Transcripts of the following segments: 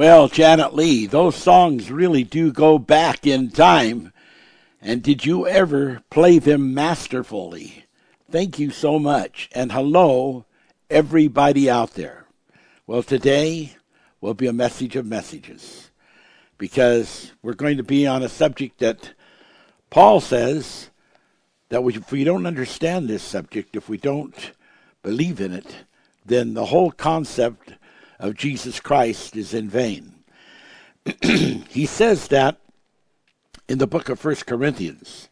Well, Janet Lee, those songs really do go back in time. And did you ever play them masterfully? Thank you so much. And hello, everybody out there. Well, today will be a message of messages because we're going to be on a subject that Paul says that if we don't understand this subject, if we don't believe in it, then the whole concept of Jesus Christ is in vain. he says that in the book of First Corinthians,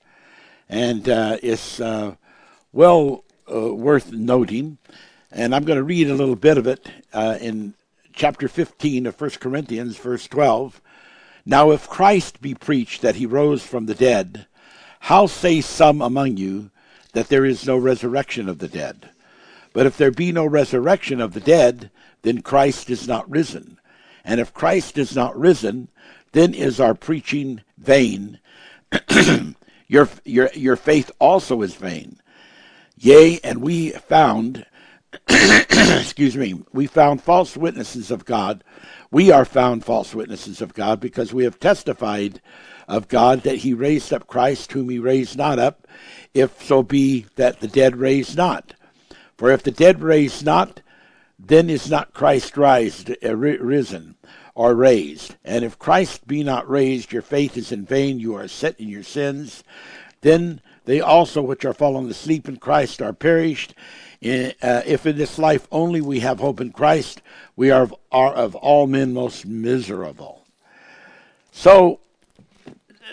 and uh, it's uh, well uh, worth noting. And I'm going to read a little bit of it uh, in chapter 15 of First Corinthians, verse 12. Now, if Christ be preached that he rose from the dead, how say some among you that there is no resurrection of the dead? But if there be no resurrection of the dead, then Christ is not risen. And if Christ is not risen, then is our preaching vain. your, your, your faith also is vain. Yea, and we found, excuse me, we found false witnesses of God. We are found false witnesses of God because we have testified of God that he raised up Christ, whom he raised not up, if so be that the dead raised not. For if the dead raised not, then is not Christ raised, uh, risen or raised. And if Christ be not raised, your faith is in vain, you are set in your sins. Then they also which are fallen asleep in Christ are perished. Uh, if in this life only we have hope in Christ, we are of, are of all men most miserable. So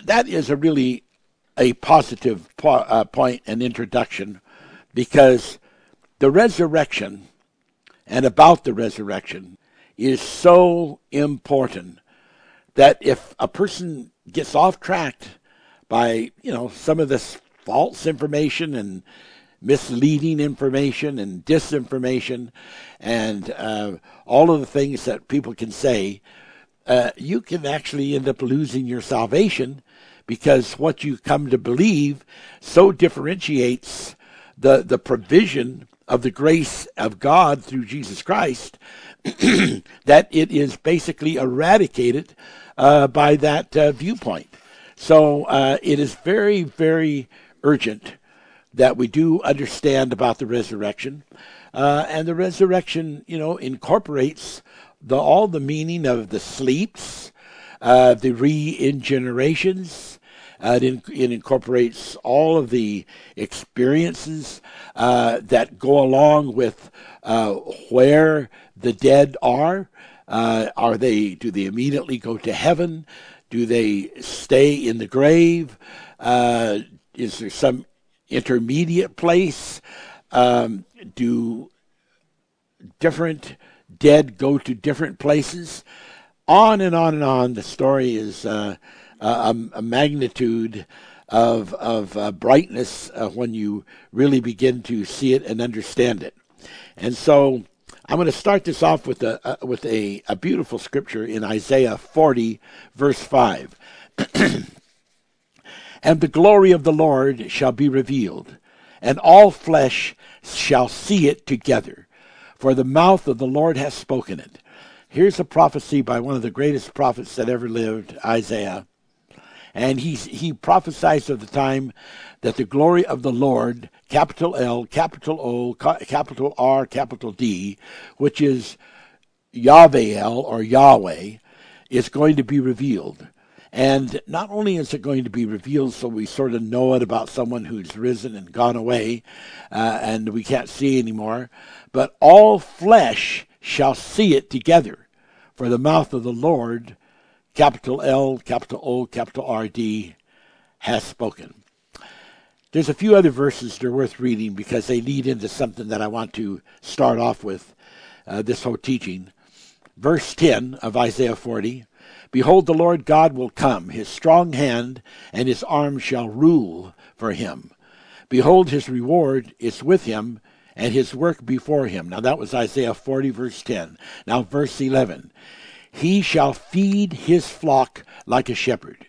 that is a really a positive po- uh, point and introduction because the resurrection and about the resurrection is so important that if a person gets off track by, you know, some of this false information and misleading information and disinformation and uh, all of the things that people can say, uh, you can actually end up losing your salvation because what you come to believe so differentiates the, the provision of the grace of God through Jesus Christ that it is basically eradicated uh, by that uh, viewpoint. So uh, it is very, very urgent that we do understand about the resurrection. Uh, and the resurrection, you know, incorporates the, all the meaning of the sleeps, uh, the regenerations, uh, it, in, it, incorporates all of the experiences uh, that go along with uh, where the dead are. Uh, are they? Do they immediately go to heaven? Do they stay in the grave? Uh, is there some intermediate place? Um, do different dead go to different places? On and on and on. The story is uh, a, a, magnitude of of uh, brightness uh, when you really begin to see it and understand it. And so I'm going to start this off with a uh, with a, a beautiful scripture in Isaiah 40 verse 5. and the glory of the Lord shall be revealed, and all flesh shall see it together, for the mouth of the Lord has spoken it. Here's a prophecy by one of the greatest prophets that ever lived, Isaiah and he he prophesies of the time that the glory of the Lord, capital L, capital O, capital R, capital D, which is Yahweh or Yahweh, is going to be revealed. And not only is it going to be revealed so we sort of know it about someone who's risen and gone away uh, and we can't see anymore, but all flesh shall see it together. For the mouth of the Lord capital L, capital O, capital R, D, has spoken. There's a few other verses that are worth reading because they lead into something that I want to start off with uh, this whole teaching. Verse 10 of Isaiah 40 Behold, the Lord God will come, his strong hand and his arm shall rule for him. Behold, his reward is with him, and his work before him. Now that was Isaiah 40, verse 10. Now, verse 11. He shall feed his flock like a shepherd.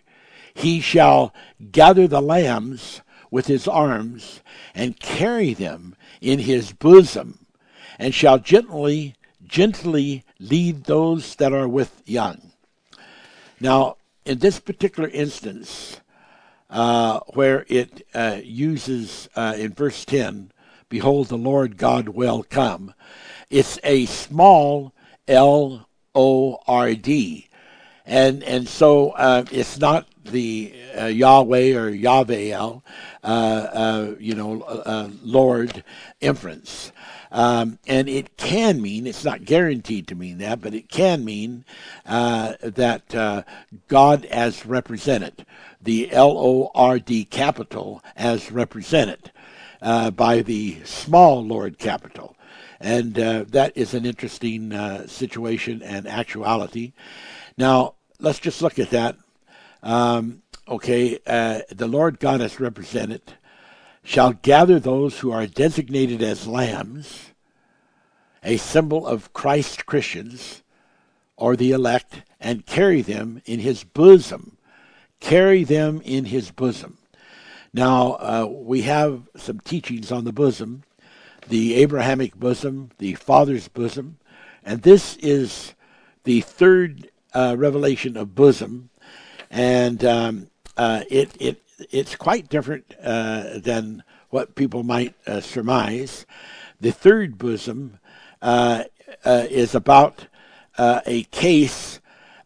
He shall gather the lambs with his arms and carry them in his bosom, and shall gently gently lead those that are with young. Now, in this particular instance, uh, where it uh, uses uh, in verse 10, Behold, the Lord God will come, it's a small L O R D. And, and so uh, it's not the uh, Yahweh or Yahweh, uh, uh, you know, uh, Lord inference. Um, and it can mean, it's not guaranteed to mean that, but it can mean uh, that uh, God as represented, the L O R D capital as represented uh, by the small Lord capital. And uh, that is an interesting uh, situation and actuality. Now, let's just look at that. Um, okay, uh, the Lord God as represented shall gather those who are designated as lambs, a symbol of Christ Christians, or the elect, and carry them in his bosom. Carry them in his bosom. Now, uh, we have some teachings on the bosom, the Abrahamic bosom, the Father's bosom, and this is the third uh, revelation of bosom, and um, uh, it, it it's quite different uh, than what people might uh, surmise. The third bosom uh, uh, is about a case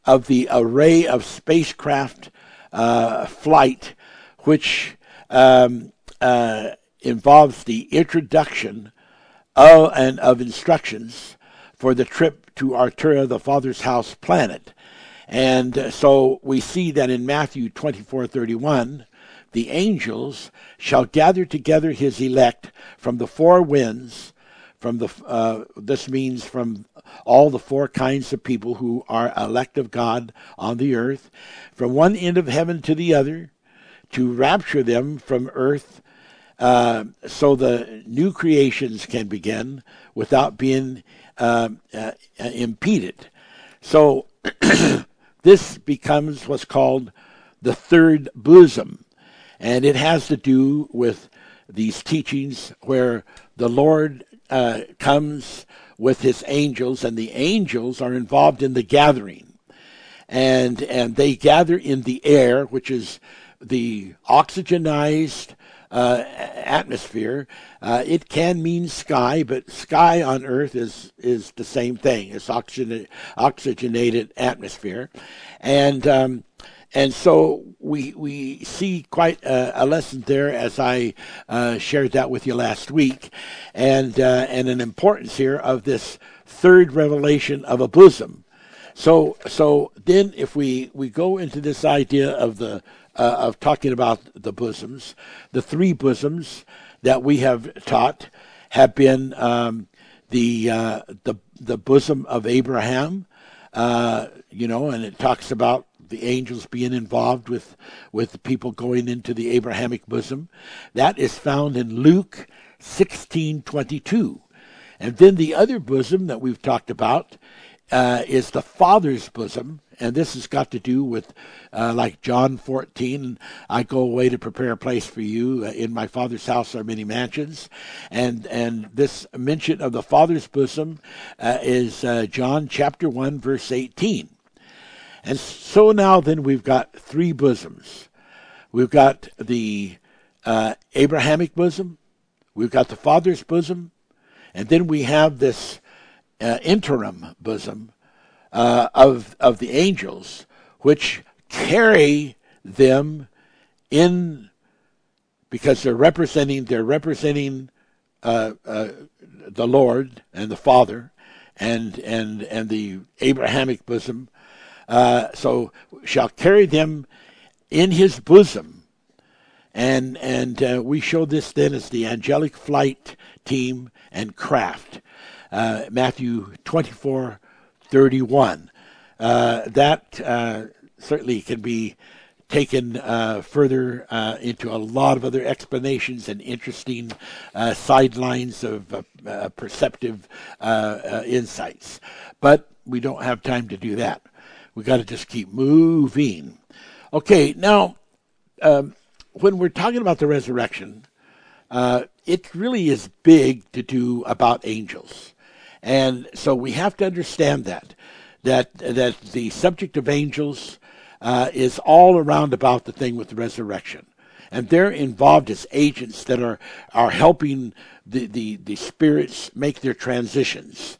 of the array of spacecraft flight, which um, uh, involves the introduction of, and of instructions for the trip to Artura, the Father's house planet. And so we see that in Matthew 24:31, the angels shall gather together his elect from the four winds, from the uh, this means from all the four kinds of people who are elect of God on the earth, from one end of heaven to the other, to rapture them from earth, uh, so the new creations can begin without being uh, uh impeded. So this becomes what's called the third bosom. And it has to do with these teachings where the Lord uh, comes with his angels, and the angels are involved in the gathering. And, and they gather in the air, which is the oxygenized uh, atmosphere. Uh, it can mean sky, but sky on Earth is is the same thing. It's oxygen, oxygenated atmosphere, and um, and so we we see quite a, a lesson there, as I uh, shared that with you last week, and uh, and an importance here of this third revelation of a bosom. So so then, if we we go into this idea of the uh, of talking about the bosoms, the three bosoms that we have taught have been um, the uh, the the bosom of Abraham, uh, you know, and it talks about the angels being involved with with people going into the Abrahamic bosom. That is found in Luke 16:22. And then the other bosom that we've talked about uh, is the Father's bosom, and this has got to do with uh, like John 14. I go away to prepare a place for you. Uh, in my Father's house are many mansions, and and this mention of the Father's bosom uh, is uh, John chapter one verse 18. And so now then we've got three bosoms. We've got the uh, Abrahamic bosom, we've got the Father's bosom, and then we have this uh, interim bosom uh, of of the angels, which carry them in because they're representing they're representing uh, uh, the Lord and the Father and and and the Abrahamic bosom uh, so shall carry them in his bosom. And and uh, we show this then as the angelic flight team and craft. Uh, Matthew 24, 31. Uh, that uh, certainly can be taken uh, further uh, into a lot of other explanations and interesting uh, sidelines of uh, perceptive insights. But we don't have time to do that. We got to just keep moving. Okay, now, um, when we're talking about the resurrection, it really is big to do about angels. And so we have to understand that that that the subject of angels uh, is all around about the thing with the resurrection, and they're involved as agents that are are helping the the, the spirits make their transitions,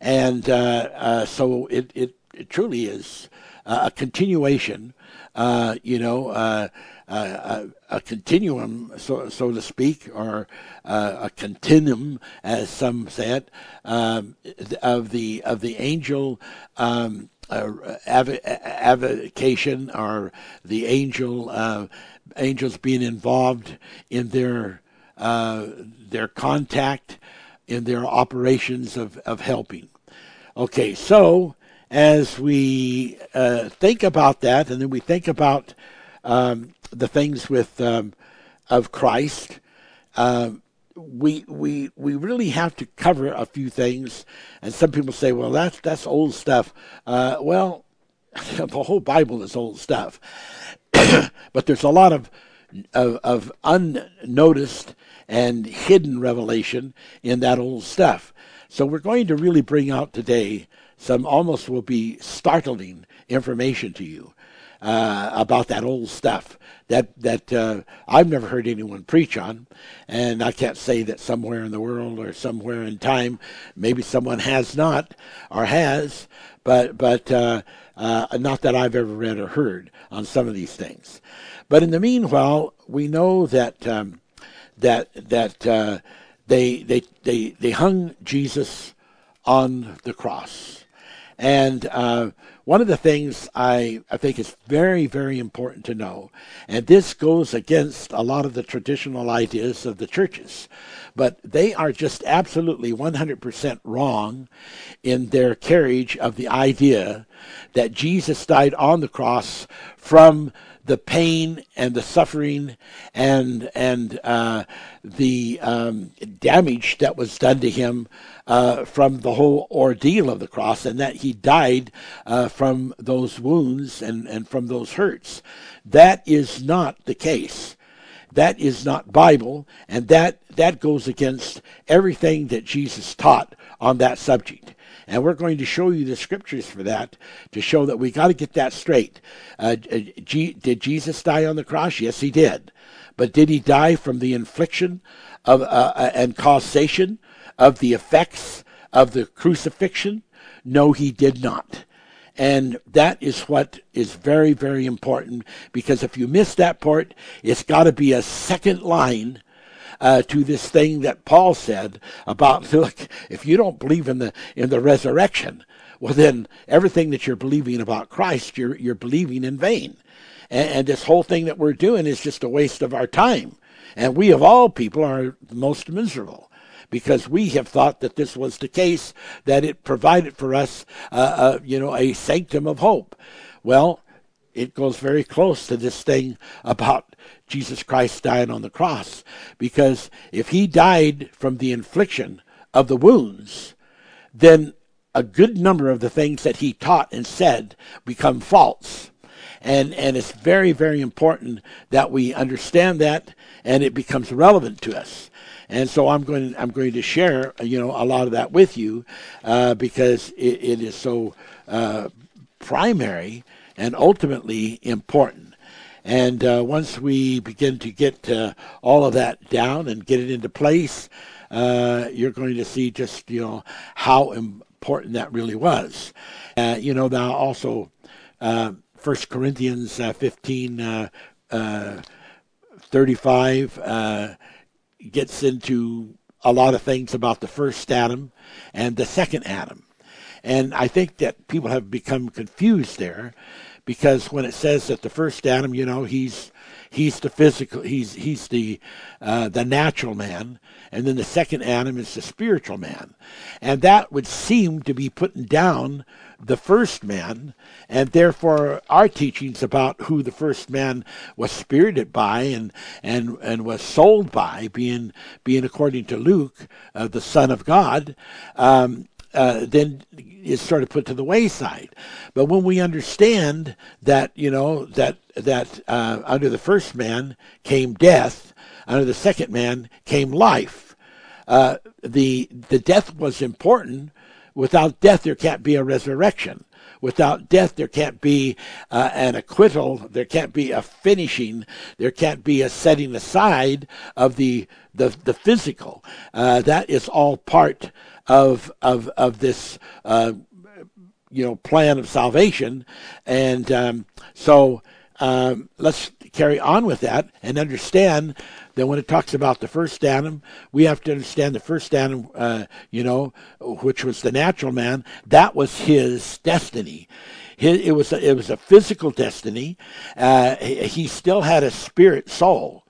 and uh, uh, so it, it, it truly is a continuation. Uh, you know a, a, continuum, so, so to speak, or uh, a continuum, as some say it, um, of the of the angel um, uh, av- avocation, or the angel uh, angels being involved in their uh, their contact in their operations of, of helping. Okay, so as we uh, think about that, and then we think about um, the things with um, of Christ, uh, we we we really have to cover a few things. And some people say, "Well, that's that's old stuff." Uh, well, the whole Bible is old stuff, but there's a lot of, of of unnoticed and hidden revelation in that old stuff. So we're going to really bring out today some almost will be startling information to you uh, about that old stuff that that uh, I've never heard anyone preach on, and I can't say that somewhere in the world or somewhere in time, maybe someone has not or has, but but uh, uh, not that I've ever read or heard on some of these things. But in the meanwhile, we know that um, that that uh, they they they they hung Jesus on the cross, and uh, one of the things I, I think is very, very important to know, and this goes against a lot of the traditional ideas of the churches, but they are just absolutely 100% wrong in their carriage of the idea that Jesus died on the cross from the pain and the suffering and and uh, the um, damage that was done to him uh, from the whole ordeal of the cross, and that he died uh, from those wounds and, and from those hurts. That is not the case. That is not Bible, and that that goes against everything that Jesus taught on that subject. And we're going to show you the scriptures for that to show that we got to get that straight. Uh, uh, G- did Jesus die on the cross? Yes, he did. But did he die from the infliction of uh, uh, and causation of the effects of the crucifixion? No, he did not. And that is what is very, very important because if you miss that part, it's got to be a second line uh, to this thing that Paul said about look, if you don't believe in the in the resurrection, well then everything that you're believing about Christ, you're you're believing in vain, and, and this whole thing that we're doing is just a waste of our time. And we of all people are the most miserable because we have thought that this was the case, that it provided for us, uh, uh, you know, a sanctum of hope. Well, it goes very close to this thing about Jesus Christ dying on the cross. Because if he died from the infliction of the wounds, then a good number of the things that he taught and said become false. And, and it's very, very important that we understand that and it becomes relevant to us. And so I'm going, I'm going to share, you know, a lot of that with you uh, because it, it is so uh, primary and ultimately important. And uh, once we begin to get uh, all of that down and get it into place, uh, you're going to see just you know how important that really was. Uh, you know, now also uh, First Corinthians uh, 15, 35 gets into a lot of things about the first Adam and the second Adam. And I think that people have become confused there because when it says that the first Adam, you know, he's he's the physical, he's he's the uh, the natural man, and then the second Adam is the spiritual man, and that would seem to be putting down the first man, and therefore our teachings about who the first man was spirited by and and and was sold by, being being according to Luke, uh, the Son of God, um, uh, then is sort of put to the wayside. But when we understand that, you know, that that uh, under the first man came death, under the second man came life. uh, the the death was important. Without death, there can't be a resurrection. Without death, there can't be uh, an acquittal. There can't be a finishing. There can't be a setting aside of the the, the physical. Uh, that is all part of of of this uh, you know plan of salvation, and um, so um, let's carry on with that and understand that when it talks about the first Adam, we have to understand the first Adam, uh, you know, which was the natural man. That was his destiny. it was a, it was a physical destiny. Uh, he still had a spirit soul.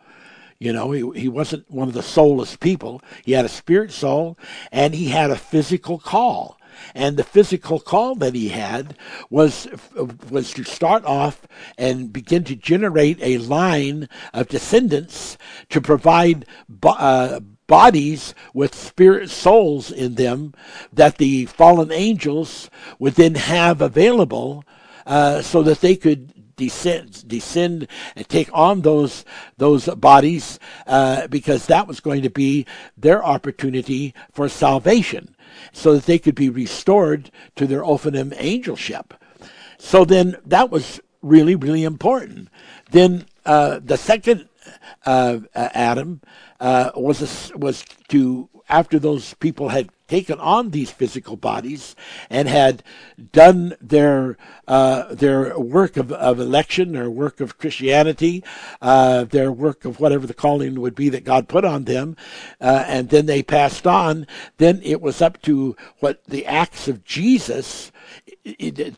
You know, he, he wasn't one of the soulless people. He had a spirit soul and he had a physical call. And the physical call that he had was was to start off and begin to generate a line of descendants to provide uh, bodies with spirit souls in them that the fallen angels would then have available uh, so that they could descend, descend and take on those those bodies uh, because that was going to be their opportunity for salvation so that they could be restored to their Ophanim angelship. So then that was really, really important. Then uh, the second uh, Adam uh, was a, was to after those people had taken on these physical bodies and had done their uh, their work of, of election, their work of Christianity, uh, their work of whatever the calling would be that God put on them, uh, and then they passed on. Then it was up to what the acts of Jesus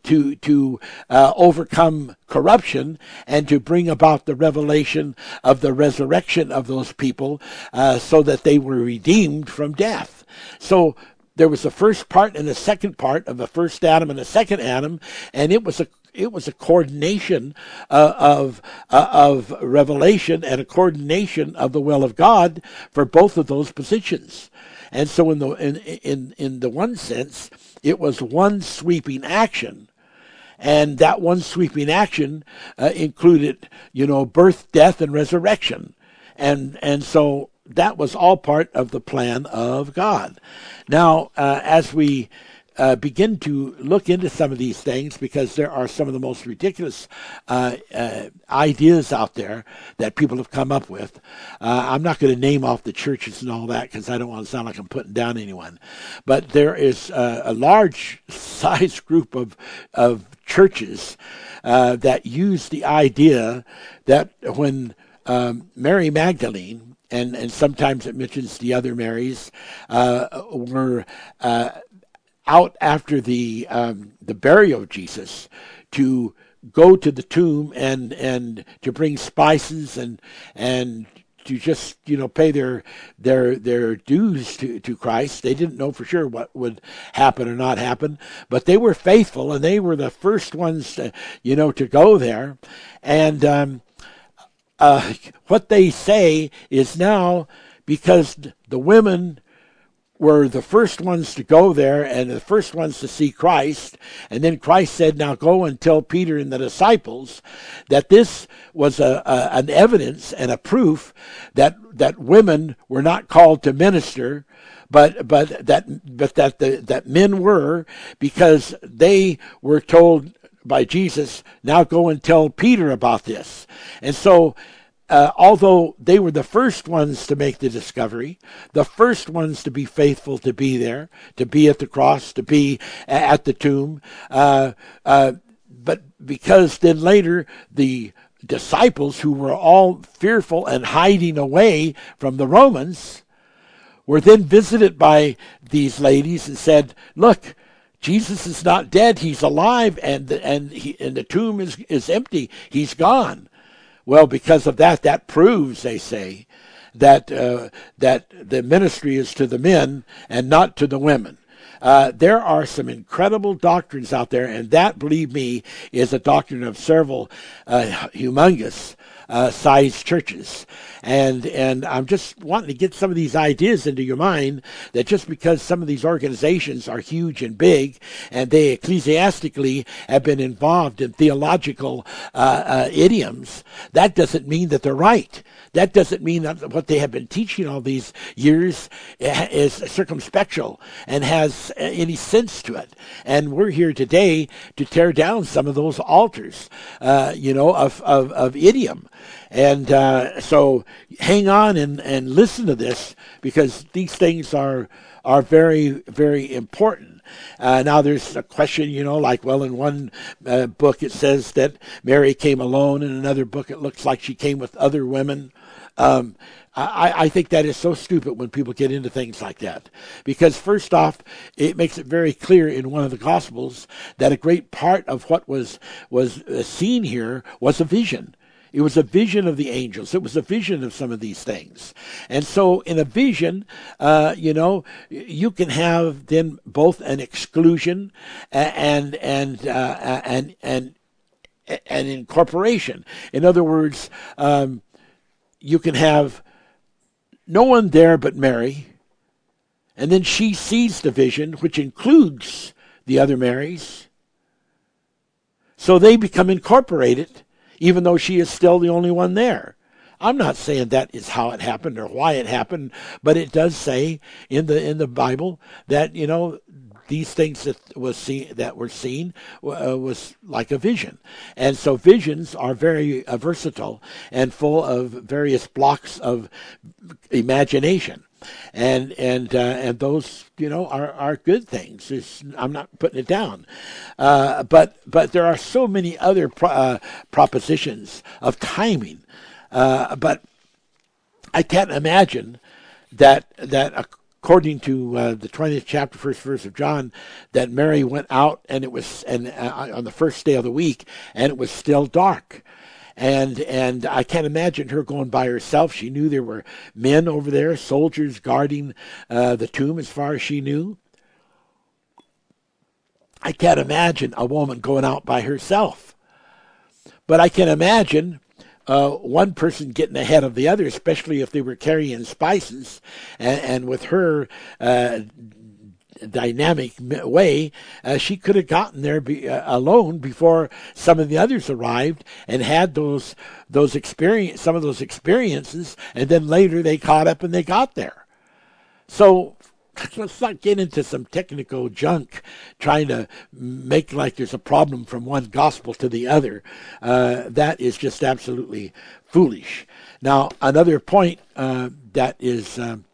to to uh, overcome corruption and to bring about the revelation of the resurrection of those people, uh, so that they were redeemed from death. So there was the first part and the second part of the first Adam and the second Adam, and it was a it was a coordination uh, of uh, of revelation and a coordination of the will of God for both of those positions. And so, in the in in in the one sense, it was one sweeping action, and that one sweeping action uh, included, you know, birth, death, and resurrection, and and so that was all part of the plan of God. Now, uh, as we uh, begin to look into some of these things because there are some of the most ridiculous uh, uh, ideas out there that people have come up with. Uh, I'm not going to name off the churches and all that because I don't want to sound like I'm putting down anyone. But there is uh, a large size group of, of churches uh, that use the idea that when um, Mary Magdalene and, and sometimes it mentions the other Marys, were out after the um, the burial of Jesus to go to the tomb and and to bring spices and and to just you know pay their their their dues to, to Christ. They didn't know for sure what would happen or not happen, but they were faithful and they were the first ones to, you know to go there. And um, uh, what they say is now because the women were the first ones to go there and the first ones to see Christ. And then Christ said, Now go and tell Peter and the disciples that this was a, a, an evidence and a proof that, that women were not called to minister. But but that but that the, that men were because they were told by Jesus now go and tell Peter about this and so uh, although they were the first ones to make the discovery, the first ones to be faithful to be there, to be at the cross, to be at the tomb, uh, uh, but because then later the disciples, who were all fearful and hiding away from the Romans, were then visited by these ladies and said, "Look." Jesus is not dead; he's alive, and the, and he, and the tomb is is empty. He's gone. Well, because of that, that proves, they say, that uh, that the ministry is to the men and not to the women. Uh, there are some incredible doctrines out there, and that, believe me, is a doctrine of several uh, humongous uh, sized churches. And and I'm just wanting to get some of these ideas into your mind that just because some of these organizations are huge and big, and they ecclesiastically have been involved in theological uh, uh, idioms, that doesn't mean that they're right. That doesn't mean that what they have been teaching all these years is circumspectual and has any sense to it. And we're here today to tear down some of those altars, uh, you know, of, of, of idiom. And uh, so hang on and, and listen to this because these things are are very, very important. Uh, now, there's a question, you know, like, well, in one uh, book it says that Mary came alone, in another book it looks like she came with other women. Um, I, I, think that is so stupid when people get into things like that. Because, first off, it makes it very clear in one of the Gospels that a great part of what was, was uh, seen here was a vision. It was a vision of the angels. It was a vision of some of these things. And so, in a vision, uh, you know, you can have then both an exclusion and and uh, and and and incorporation. In other words, um, you can have no one there but Mary, and then she sees the vision, which includes the other Marys. So they become incorporated even though she is still the only one there. I'm not saying that is how it happened or why it happened, but it does say in the in the Bible that you know these things that was seen that were seen uh, was like a vision, and so visions are very uh, versatile and full of various blocks of imagination and and uh, and those you know are are good things. It's, I'm not putting it down, uh, but but there are so many other pro- uh, propositions of timing, uh, but I can't imagine that that. According to uh, the twentieth chapter, first verse of John, that Mary went out and it was and uh, on the first day of the week, and it was still dark and and I can't imagine her going by herself. She knew there were men over there, soldiers guarding uh, the tomb, as far as she knew. I can't imagine a woman going out by herself, but I can imagine uh, one person getting ahead of the other, especially if they were carrying spices, and, and with her uh, dynamic way, uh, she could have gotten there be, uh, alone before some of the others arrived and had those those experience some of those experiences, and then later they caught up and they got there. So let's not get into some technical junk trying to make like there's a problem from one gospel to the other. Uh, that is just absolutely foolish. Now, another point uh, that is. Um,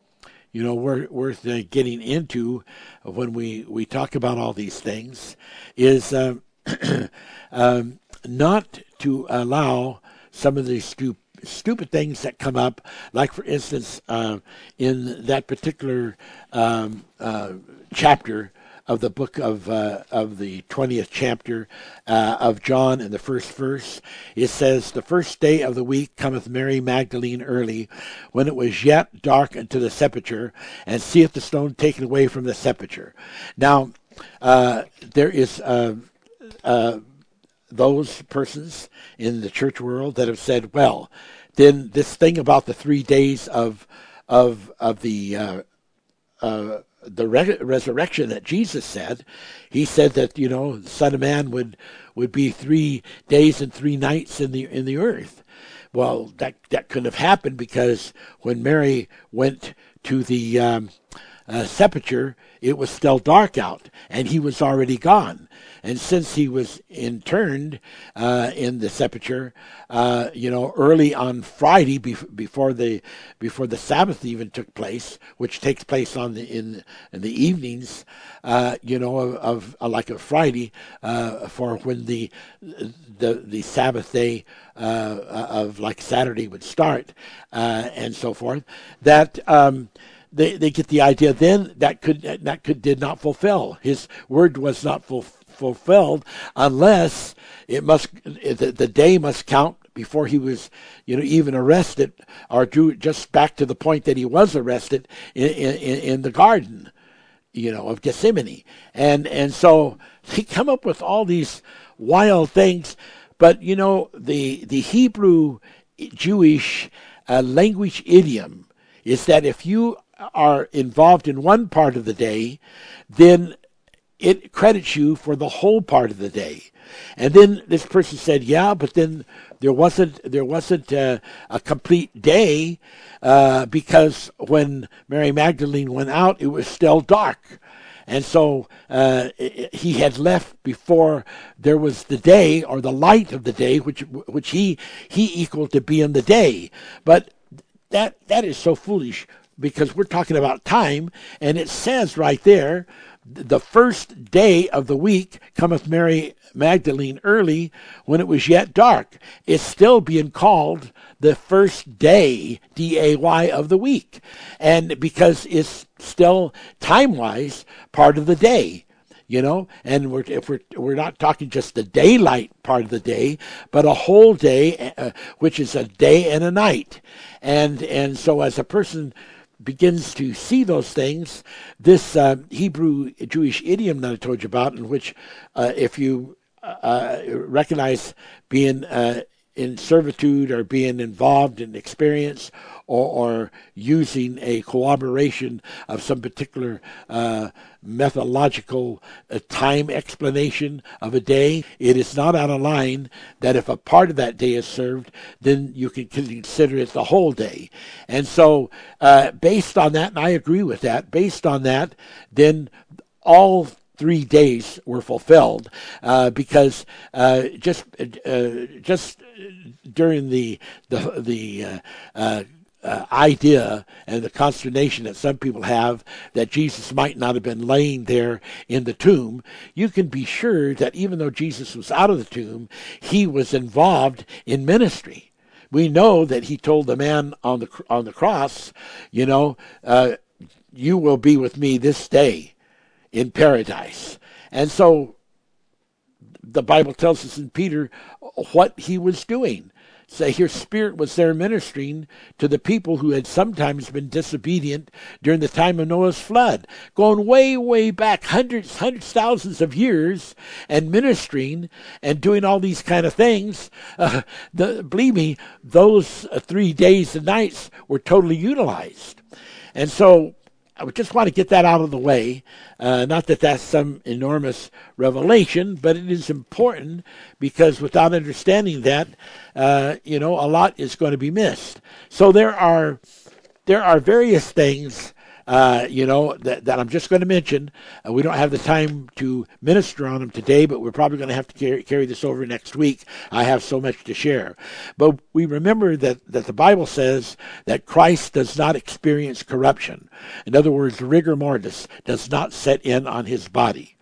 you know, worth, worth uh, getting into when we, we talk about all these things is um, um, not to allow some of these stu- stupid things that come up, like, for instance, uh, in that particular um, uh, chapter of the book of uh, of the twentieth chapter uh, of John in the first verse. It says, "The first day of the week cometh Mary Magdalene early, when it was yet dark unto the sepulchre, and seeth the stone taken away from the sepulchre." Now, uh, there is. Uh, uh, those persons in the church world that have said, well, then this thing about the three days of of of the uh, uh, the re- resurrection that Jesus said, he said that you know the Son of Man would would be three days and three nights in the in the earth. Well, that that couldn't have happened because when Mary went to the um, uh, sepulcher, it was still dark out, and he was already gone. And since he was interned uh, in the sepulcher, uh, you know, early on Friday before the before the Sabbath even took place, which takes place on the in, in the evenings, uh, you know, of, of uh, like a Friday uh, for when the the the Sabbath day of like Saturday would start and so forth. That. Um, they, they get the idea then that could that could did not fulfill. His word was not ful, fulfilled unless it must the, the day must count before he was you know even arrested or drew just back to the point that he was arrested in, in, in the garden you know of Gethsemane. And and so they come up with all these wild things. But you know the the Hebrew Jewish uh, language idiom is that if you are involved in one part of the day, then it credits you for the whole part of the day. And then this person said, "Yeah, but then there wasn't there wasn't uh, a complete day uh, because when Mary Magdalene went out, it was still dark." And so uh, he had left before there was the day or the light of the day, which which he he equaled to be in the day. But that that is so foolish because we're talking about time, and it says right there, the first day of the week cometh Mary Magdalene early when it was yet dark. It's still being called the first day, D A Y, of the week. And because it's still time wise part of the day you know and we're if we're we're not talking just the daylight part of the day but a whole day uh, which is a day and a night and and so as a person begins to see those things this uh, hebrew jewish idiom that i told you about in which uh, if you uh, recognize being uh, in servitude or being involved in experience or, or using a cooperation of some particular uh, methodological uh, time explanation of a day. It is not out of line that if a part of that day is served, then you can consider it the whole day. And so, uh, based on that, and I agree with that, based on that, then all three days were fulfilled uh, because uh, just uh, just during the the the uh, uh, uh, idea and the consternation that some people have that Jesus might not have been laying there in the tomb, you can be sure that even though Jesus was out of the tomb, he was involved in ministry. We know that he told the man on the on the cross, you know, you will be with me this day in paradise. And so the Bible tells us in Peter what he was doing. Say so his spirit was there ministering to the people who had sometimes been disobedient during the time of Noah's flood, going way, way back, hundreds, hundreds, thousands of years, and ministering and doing all these kind of things. Uh, the, believe me, those three days and nights were totally utilized. And so I would just want to get that out of the way. Uh, not that that's some enormous revelation, but it is important because without understanding that, uh, you know, a lot is going to be missed. So there are there are various things uh, you know, that, that I'm just going to mention. Uh, we don't have the time to minister on them today, but we're probably going to have to carry, carry this over next week. I have so much to share. But we remember that, that the Bible says that Christ does not experience corruption. In other words, rigor mortis does not set in on his body.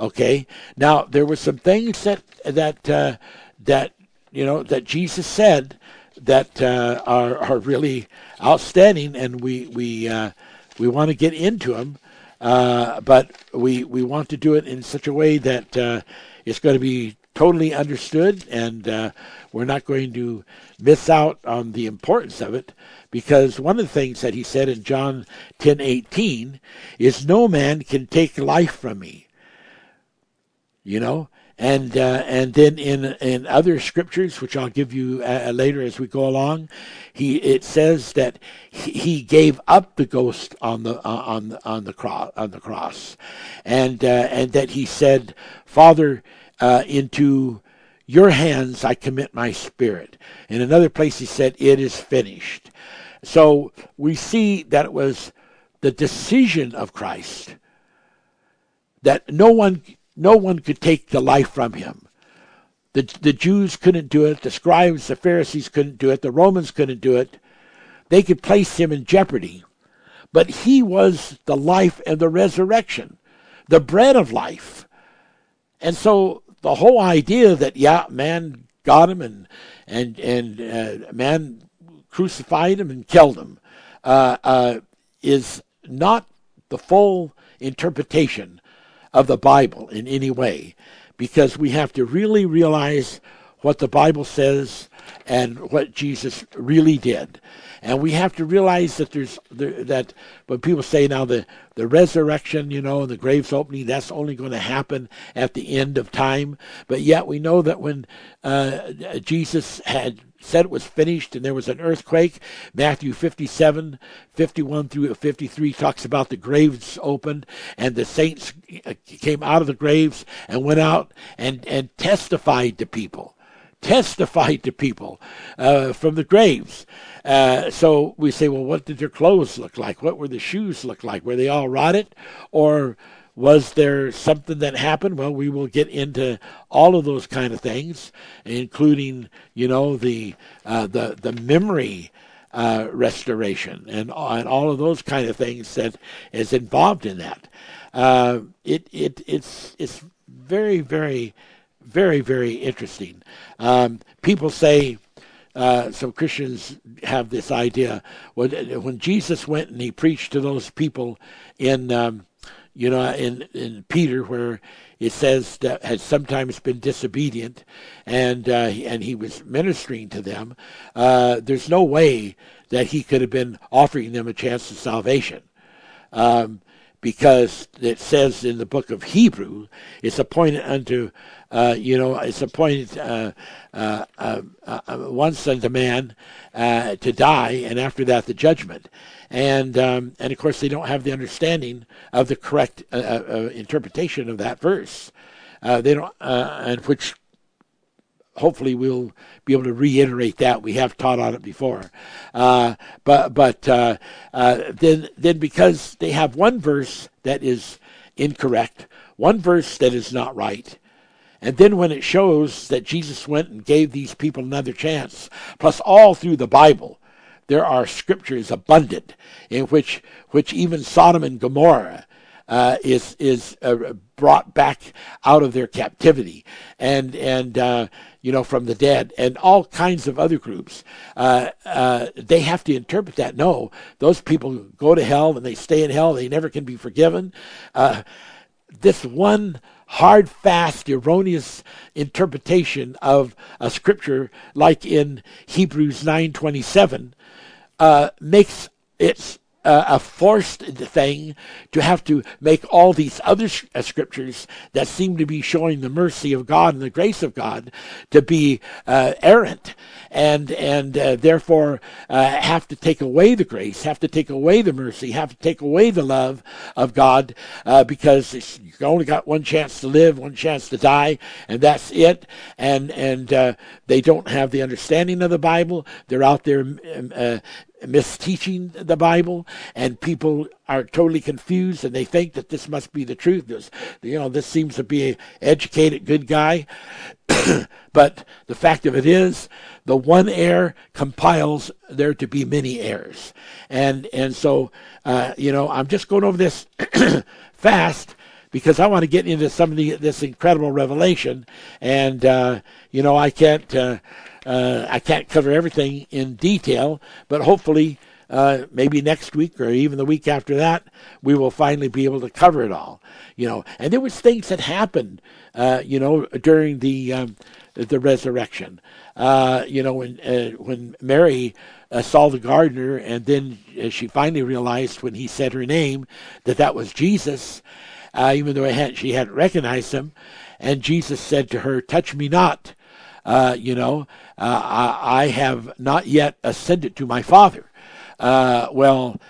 Okay? Now, there were some things that, that, uh, that, you know, that Jesus said that uh, are, are really outstanding, and we, we, uh, we want to get into them, uh, but we we want to do it in such a way that uh, it's going to be totally understood, and uh, we're not going to miss out on the importance of it. Because one of the things that he said in John ten eighteen is, "No man can take life from me." You know, and uh, and then in in other scriptures, which I'll give you uh, later as we go along, he it says that he, gave up the ghost on the uh, on on the cross on the cross, and uh, and that he said, Father, uh, into your hands I commit my spirit. In another place, he said, It is finished. So we see that it was the decision of Christ that no one no one could take the life from him. The, the Jews couldn't do it. The scribes, the Pharisees couldn't do it. The Romans couldn't do it. They could place him in jeopardy. But he was the life and the resurrection, the bread of life. And so the whole idea that, yeah, man got him and, and, and uh, man crucified him and killed him uh, uh, is not the full interpretation of the Bible in any way because we have to really realize what the Bible says and what Jesus really did. And we have to realize that there's there, that when people say now the the resurrection, you know, and the graves opening, that's only going to happen at the end of time. But yet we know that when uh, Jesus had said it was finished and there was an earthquake. Matthew 57, 51 through 53 talks about the graves opened and the saints uh, came out of the graves and went out and, and testified to people. Testified to people uh, from the graves. Uh, so we say, well, what did their clothes look like? What were the shoes look like? Were they all rotted? Or was there something that happened? Well, we will get into all of those kind of things, including, you know, the uh, the the memory uh, restoration and and all of those kind of things that is involved in that. Uh, it it it's it's very very very very interesting. Um, people say. Uh, some Christians have this idea when, when Jesus went and he preached to those people in um, you know, in, in Peter, where it says that had sometimes been disobedient, and uh, and he was ministering to them. Uh, there's no way that he could have been offering them a chance of salvation, um, because it says in the book of Hebrew, it's appointed unto, uh, you know, it's appointed uh, uh, uh, once unto man to die, and after that the judgment and um, and of course they don't have the understanding of the correct uh, uh, uh interpretation of that verse. Uh, they don't, uh, and which hopefully we'll be able to reiterate that we have taught on it before. Uh, but but then then because they have one verse that is incorrect, one verse that is not right. And then when it shows that Jesus went and gave these people another chance, plus all through the Bible, there are scriptures abundant in which which even Sodom and Gomorrah uh, is is uh, brought back out of their captivity. And and uh, you know from the dead. And all kinds of other groups uh, uh, they have to interpret that. No those people go to hell and they stay in hell. They never can be forgiven. Uh, this one hard, fast, erroneous interpretation of a scripture, like in Hebrews nine twenty seven, uh, makes it uh, a forced thing to have to make all these other uh, scriptures that seem to be showing the mercy of God and the grace of God to be uh, errant and and uh, therefore uh, have to take away the grace, have to take away the mercy, have to take away the love of God uh, because you only got one chance to live, one chance to die, and that's it. And and they don't have the understanding of the Bible. They're out there misteaching the Bible, and people are totally confused, and they think that this must be the truth. This, you know, this seems to be an educated, good guy. but the fact of it is, the one error compiles there to be many errors, and and so uh, you know, I'm just going over this fast because I want to get into some of the, this incredible revelation, and uh, you know, I can't. Uh, uh, I can't cover everything in detail, but hopefully, uh, maybe next week or even the week after that, we will finally be able to cover it all. You know, and there was things that happened, uh, you know, during the um, the resurrection. Uh, you know, when uh, when Mary uh, saw the gardener, and then she finally realized when he said her name that that was Jesus, even though had, she hadn't recognized him. And Jesus said to her, "Touch me not." Uh, you know, uh, I, I, have not yet ascended to my Father. Uh, well,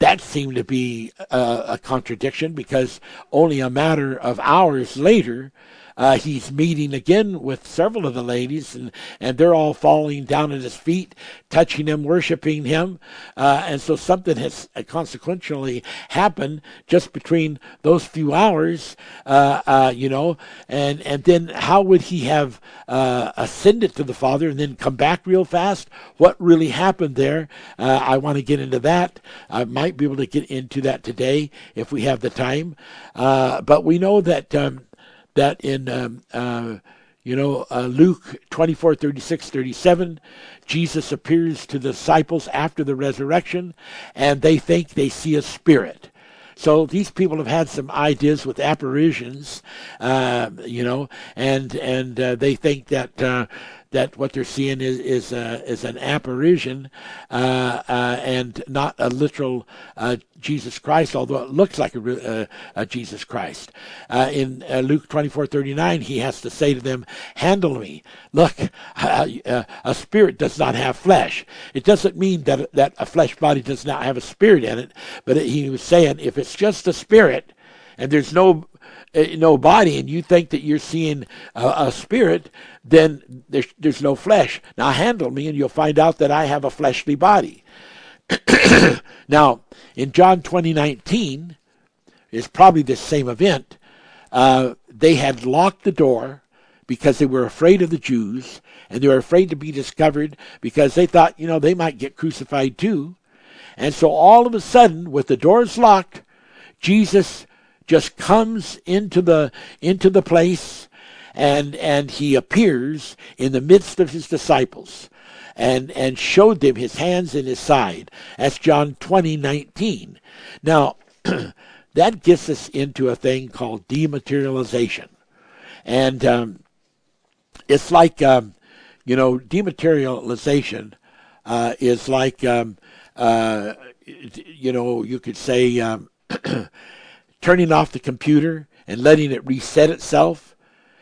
that seemed to be a, a, contradiction because only a matter of hours later, uh, he's meeting again with several of the ladies, and, and they're all falling down at his feet, touching him, worshiping him. Uh, and so something has consequentially happened just between those few hours, uh, uh you know. And, and then how would he have uh, ascended to the Father and then come back real fast? What really happened there? Uh, I want to get into that. I might be able to get into that today if we have the time. but we know that. Um, that in um, uh, you know uh, Luke 24, 36, 37, Jesus appears to the disciples after the resurrection, and they think they see a spirit. So these people have had some ideas with apparitions, uh, you know, and and uh, they think that uh, that what they're seeing is is, uh, is an apparition uh, uh, and not a literal uh, Jesus Christ, although it looks like a, uh, a Jesus Christ. Uh, in Luke twenty four thirty nine, he has to say to them, "Handle me. Look, a spirit does not have flesh. It doesn't mean that that a flesh body does not have a spirit in it, but he was saying if it's just a spirit." And there's no no body and you think that you're seeing a, a spirit, then there's, there's no flesh. Now handle me and you'll find out that I have a fleshly body. now, in John 2019, it's probably the same event. Uh, they had locked the door because they were afraid of the Jews and they were afraid to be discovered because they thought, you know, they might get crucified too. And so all of a sudden, with the doors locked, Jesus just comes into the into the place and and he appears in the midst of his disciples and and showed them his hands and his side. That's John 20, 19. Now that gets us into a thing called dematerialization. And um, it's like um, you know, dematerialization uh, is like um, uh, you know, you could say um, turning off the computer and letting it reset itself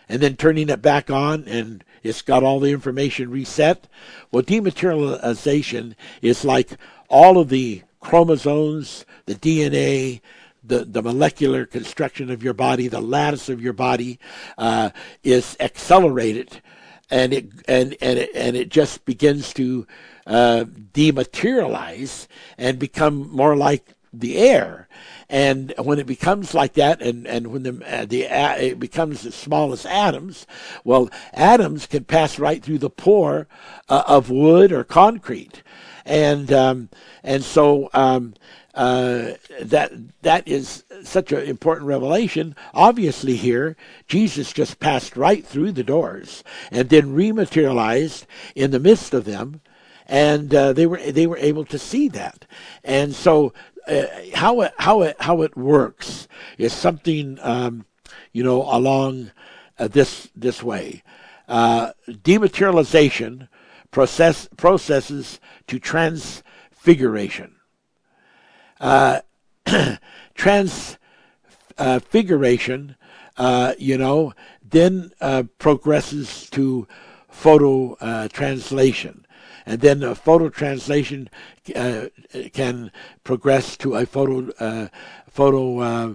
and then turning it back on and it's got all the information reset. Well, dematerialization is like all of the chromosomes, the DNA, the, the molecular construction of your body, the lattice of your body uh, is accelerated, and it and and it, and it just begins to uh, dematerialize and become more like the air. And when it becomes like that, and, and when the, uh, the uh, it becomes as small as atoms, well, atoms can pass right through the pore uh, of wood or concrete, and um, and so um, uh, that that is such an important revelation. Obviously, here Jesus just passed right through the doors and then rematerialized in the midst of them, and uh, they were they were able to see that. And so uh, how it how it how it works is something um, you know along uh, this this way. Uh, dematerialization process processes to transfiguration. Uh, transfiguration, uh, you know, then progresses to photo translation and then a photo translation uh, can progress to a photo uh, photo uh,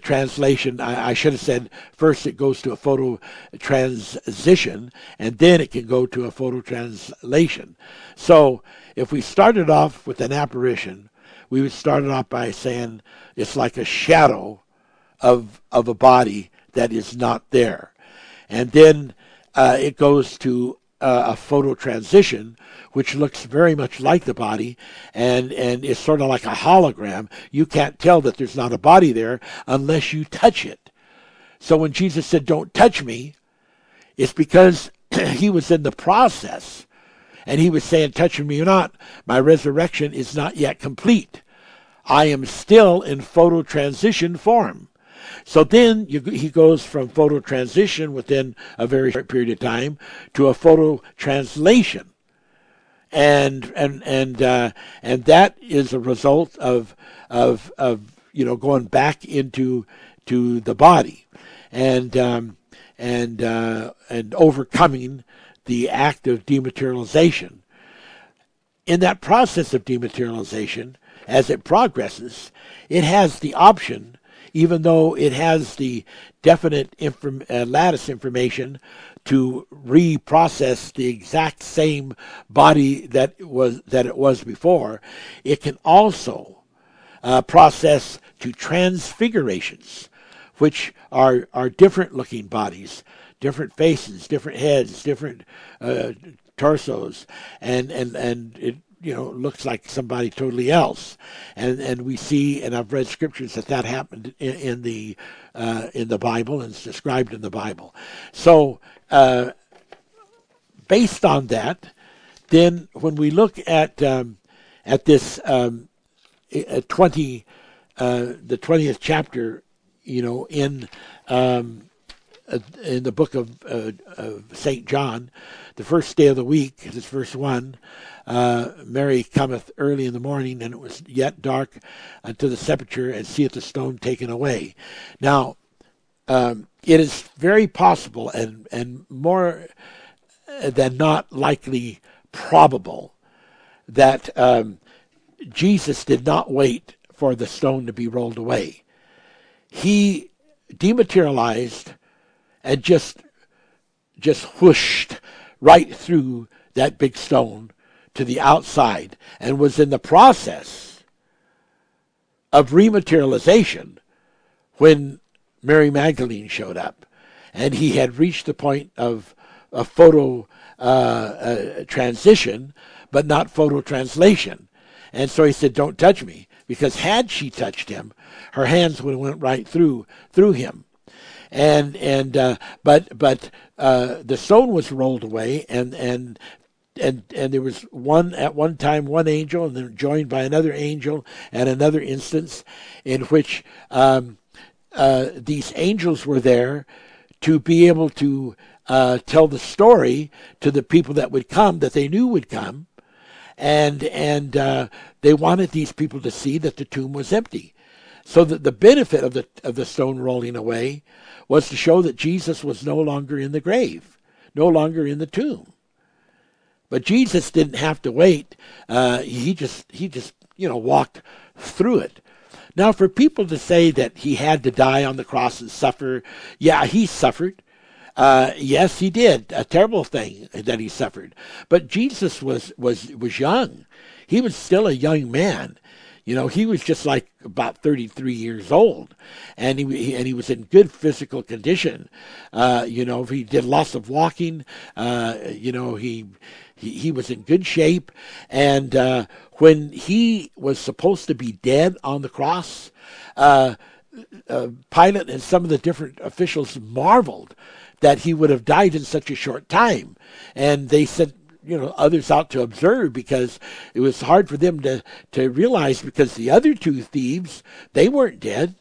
translation. I, I, should have said first it goes to a photo transition, and then it can go to a photo translation. So if we started off with an apparition, we would start it off by saying it's like a shadow of of a body that is not there, and then uh, it goes to uh, a photo transition, which looks very much like the body, and and is sort of like a hologram. You can't tell that there's not a body there unless you touch it. So when Jesus said, "Don't touch me," it's because he was in the process, and he was saying, "Touching me or not, my resurrection is not yet complete. I am still in photo transition form." So then you, he goes from photo transition within a very short period of time to a photo translation. And and and uh, and that is a result of of of you know going back into to the body, and um, and uh, and overcoming the act of dematerialization. In that process of dematerialization, as it progresses, it has the option even though it has the definite inform, uh, lattice information to reprocess the exact same body that it was that it was before, it can also uh, process to transfigurations, which are are different looking bodies, different faces, different heads, different uh, torsos, and and and it you know looks like somebody totally else, and and we see and I've read scriptures that that happened in, in the uh, in the Bible and it's described in the Bible. So uh, based on that, then when we look at um, at this um, twenty uh, the twentieth chapter, you know in um, uh, in the book of, uh, of St. John, the first day of the week, this verse 1, uh, Mary cometh early in the morning, and it was yet dark unto the sepulchre, and seeth the stone taken away. Now, um, it is very possible and, and more than not likely probable that um, Jesus did not wait for the stone to be rolled away. He dematerialized and just just whooshed right through that big stone to the outside and was in the process of rematerialization when Mary Magdalene showed up. And he had reached the point of a photo uh, uh, transition, but not photo translation. And so he said, Don't touch me. Because had she touched him, her hands would have went right through through him and and uh, but but uh, the stone was rolled away, and and and and there was one at one time one angel, and then joined by another angel, and another instance in which um, uh, these angels were there to be able to uh, tell the story to the people that would come that they knew would come, and and uh, they wanted these people to see that the tomb was empty. So that the benefit of the of the stone rolling away was to show that Jesus was no longer in the grave, no longer in the tomb. But Jesus didn't have to wait. Uh, he just he just you know walked through it. Now, for people to say that he had to die on the cross and suffer, yeah, he suffered. Uh, yes, he did a terrible thing that he suffered. But Jesus was was was young. He was still a young man. You know, he was just like about 33 years old, and he, and he was in good physical condition. Uh, you know, he did lots of walking. Uh, you know, he, he he was in good shape, and uh, when he was supposed to be dead on the cross, uh, uh, Pilate and some of the different officials marveled that he would have died in such a short time, and they said you know others out to observe because it was hard for them to to realize because the other two thieves they weren't dead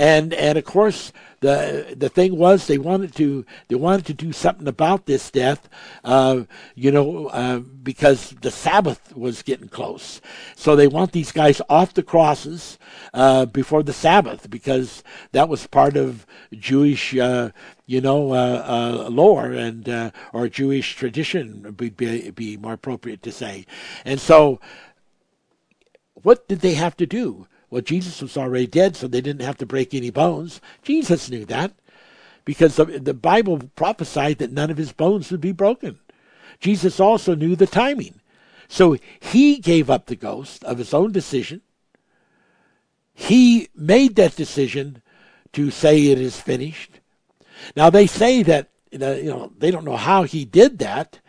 and and of course the the thing was they wanted to they wanted to do something about this death, uh, you know, uh, because the Sabbath was getting close. So they want these guys off the crosses uh, before the Sabbath because that was part of Jewish. Uh, you know, uh, uh, lore and or Jewish tradition would be, be more appropriate to say, and so what did they have to do? Well, Jesus was already dead, so they didn't have to break any bones. Jesus knew that because the, the Bible prophesied that none of his bones would be broken. Jesus also knew the timing. So he gave up the ghost of his own decision. He made that decision to say it is finished. Now they say that you know they don't know how he did that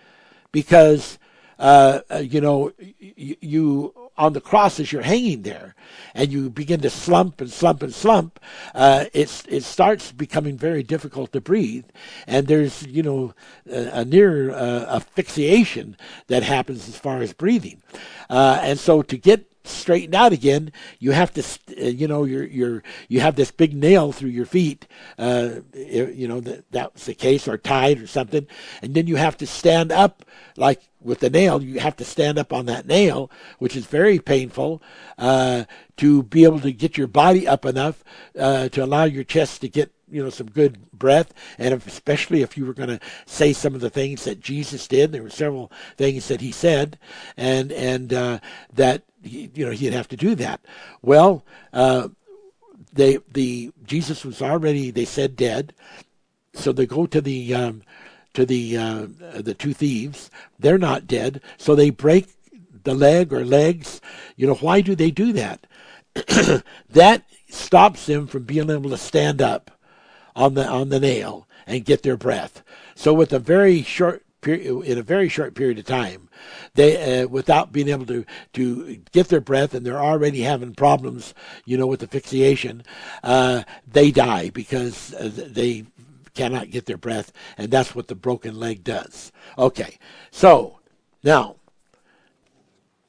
because uh, uh you know you on the cross as you're hanging there and you begin to slump and slump and slump, uh, it's, it starts becoming very difficult to breathe. And there's, you know, a, a near uh, asphyxiation that happens as far as breathing. Uh, and so to get straightened out again, you have to, uh, you know, you're, you're, you have this big nail through your feet, uh, you know, that, that's the case, or tied or something. And then you have to stand up like with the nail, you have to stand up on that nail, which is very painful, uh, to be able to get your body up enough uh, to allow your chest to get you know some good breath, and if, especially if you were going to say some of the things that Jesus did. There were several things that he said, and and uh, that you know he'd have to do that. Well, uh, they the Jesus was already they said dead, so they go to the um, to the uh, the two thieves. They're not dead, so they break the leg or legs. You know why do they do that? that stops them from being able to stand up on the on the nail and get their breath. So with a very short period, in a very short period of time, they uh, without being able to to get their breath, and they're already having problems, you know, with asphyxiation. Uh, they die because uh, they cannot get their breath, and that's what the broken leg does. Okay, so now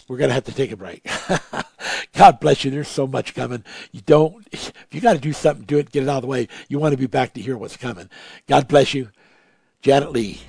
we're to have to take a break. God bless you. There's so much coming. You don't, if you got to do something, do it, get it out of the way. You want to be back to hear what's coming. God bless you. Janet Lee.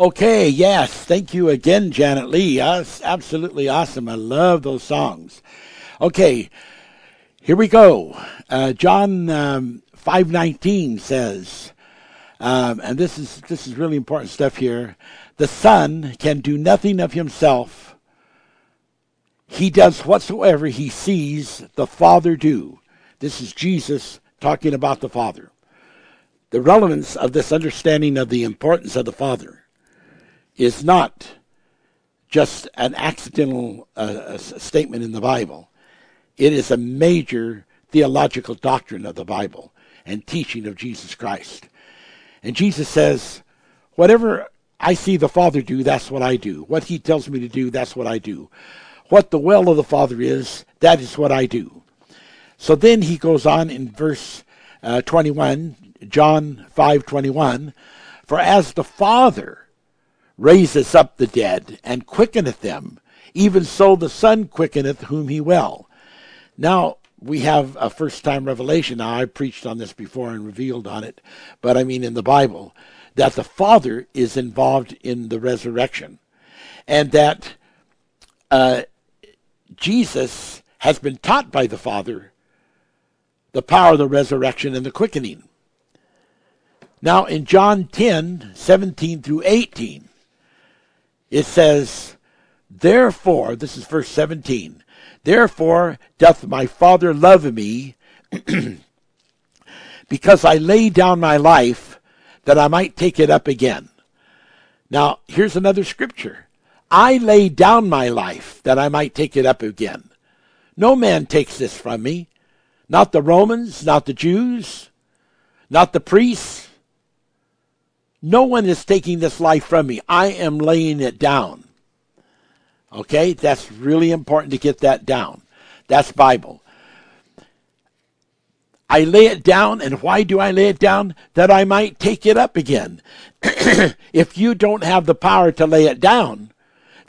Okay, yes. Thank you again, Janet Lee. That's absolutely awesome. I love those songs. Okay, here we go. Uh, John um, 5.19 says, um, and this is, this is really important stuff here, the Son can do nothing of himself. He does whatsoever he sees the Father do. This is Jesus talking about the Father. The relevance of this understanding of the importance of the Father is not just an accidental uh, statement in the Bible. It is a major theological doctrine of the Bible and teaching of Jesus Christ. And Jesus says, whatever I see the Father do, that's what I do. What he tells me to do, that's what I do. What the will of the Father is, that is what I do. So then he goes on in verse uh, 21, John 5:21, for as the Father raiseth up the dead and quickeneth them, even so the Son quickeneth whom he will. Now we have a first time revelation. Now I preached on this before and revealed on it, but I mean in the Bible that the Father is involved in the resurrection, and that uh, Jesus has been taught by the Father the power of the resurrection and the quickening. Now, in John 10 17 through 18, it says, Therefore, this is verse 17, Therefore doth my Father love me, because I lay down my life that I might take it up again. Now, here's another scripture. I lay down my life that I might take it up again. No man takes this from me. Not the Romans, not the Jews, not the priests. No one is taking this life from me. I am laying it down. Okay? That's really important to get that down. That's Bible. I lay it down, and why do I lay it down? That I might take it up again. if you don't have the power to lay it down,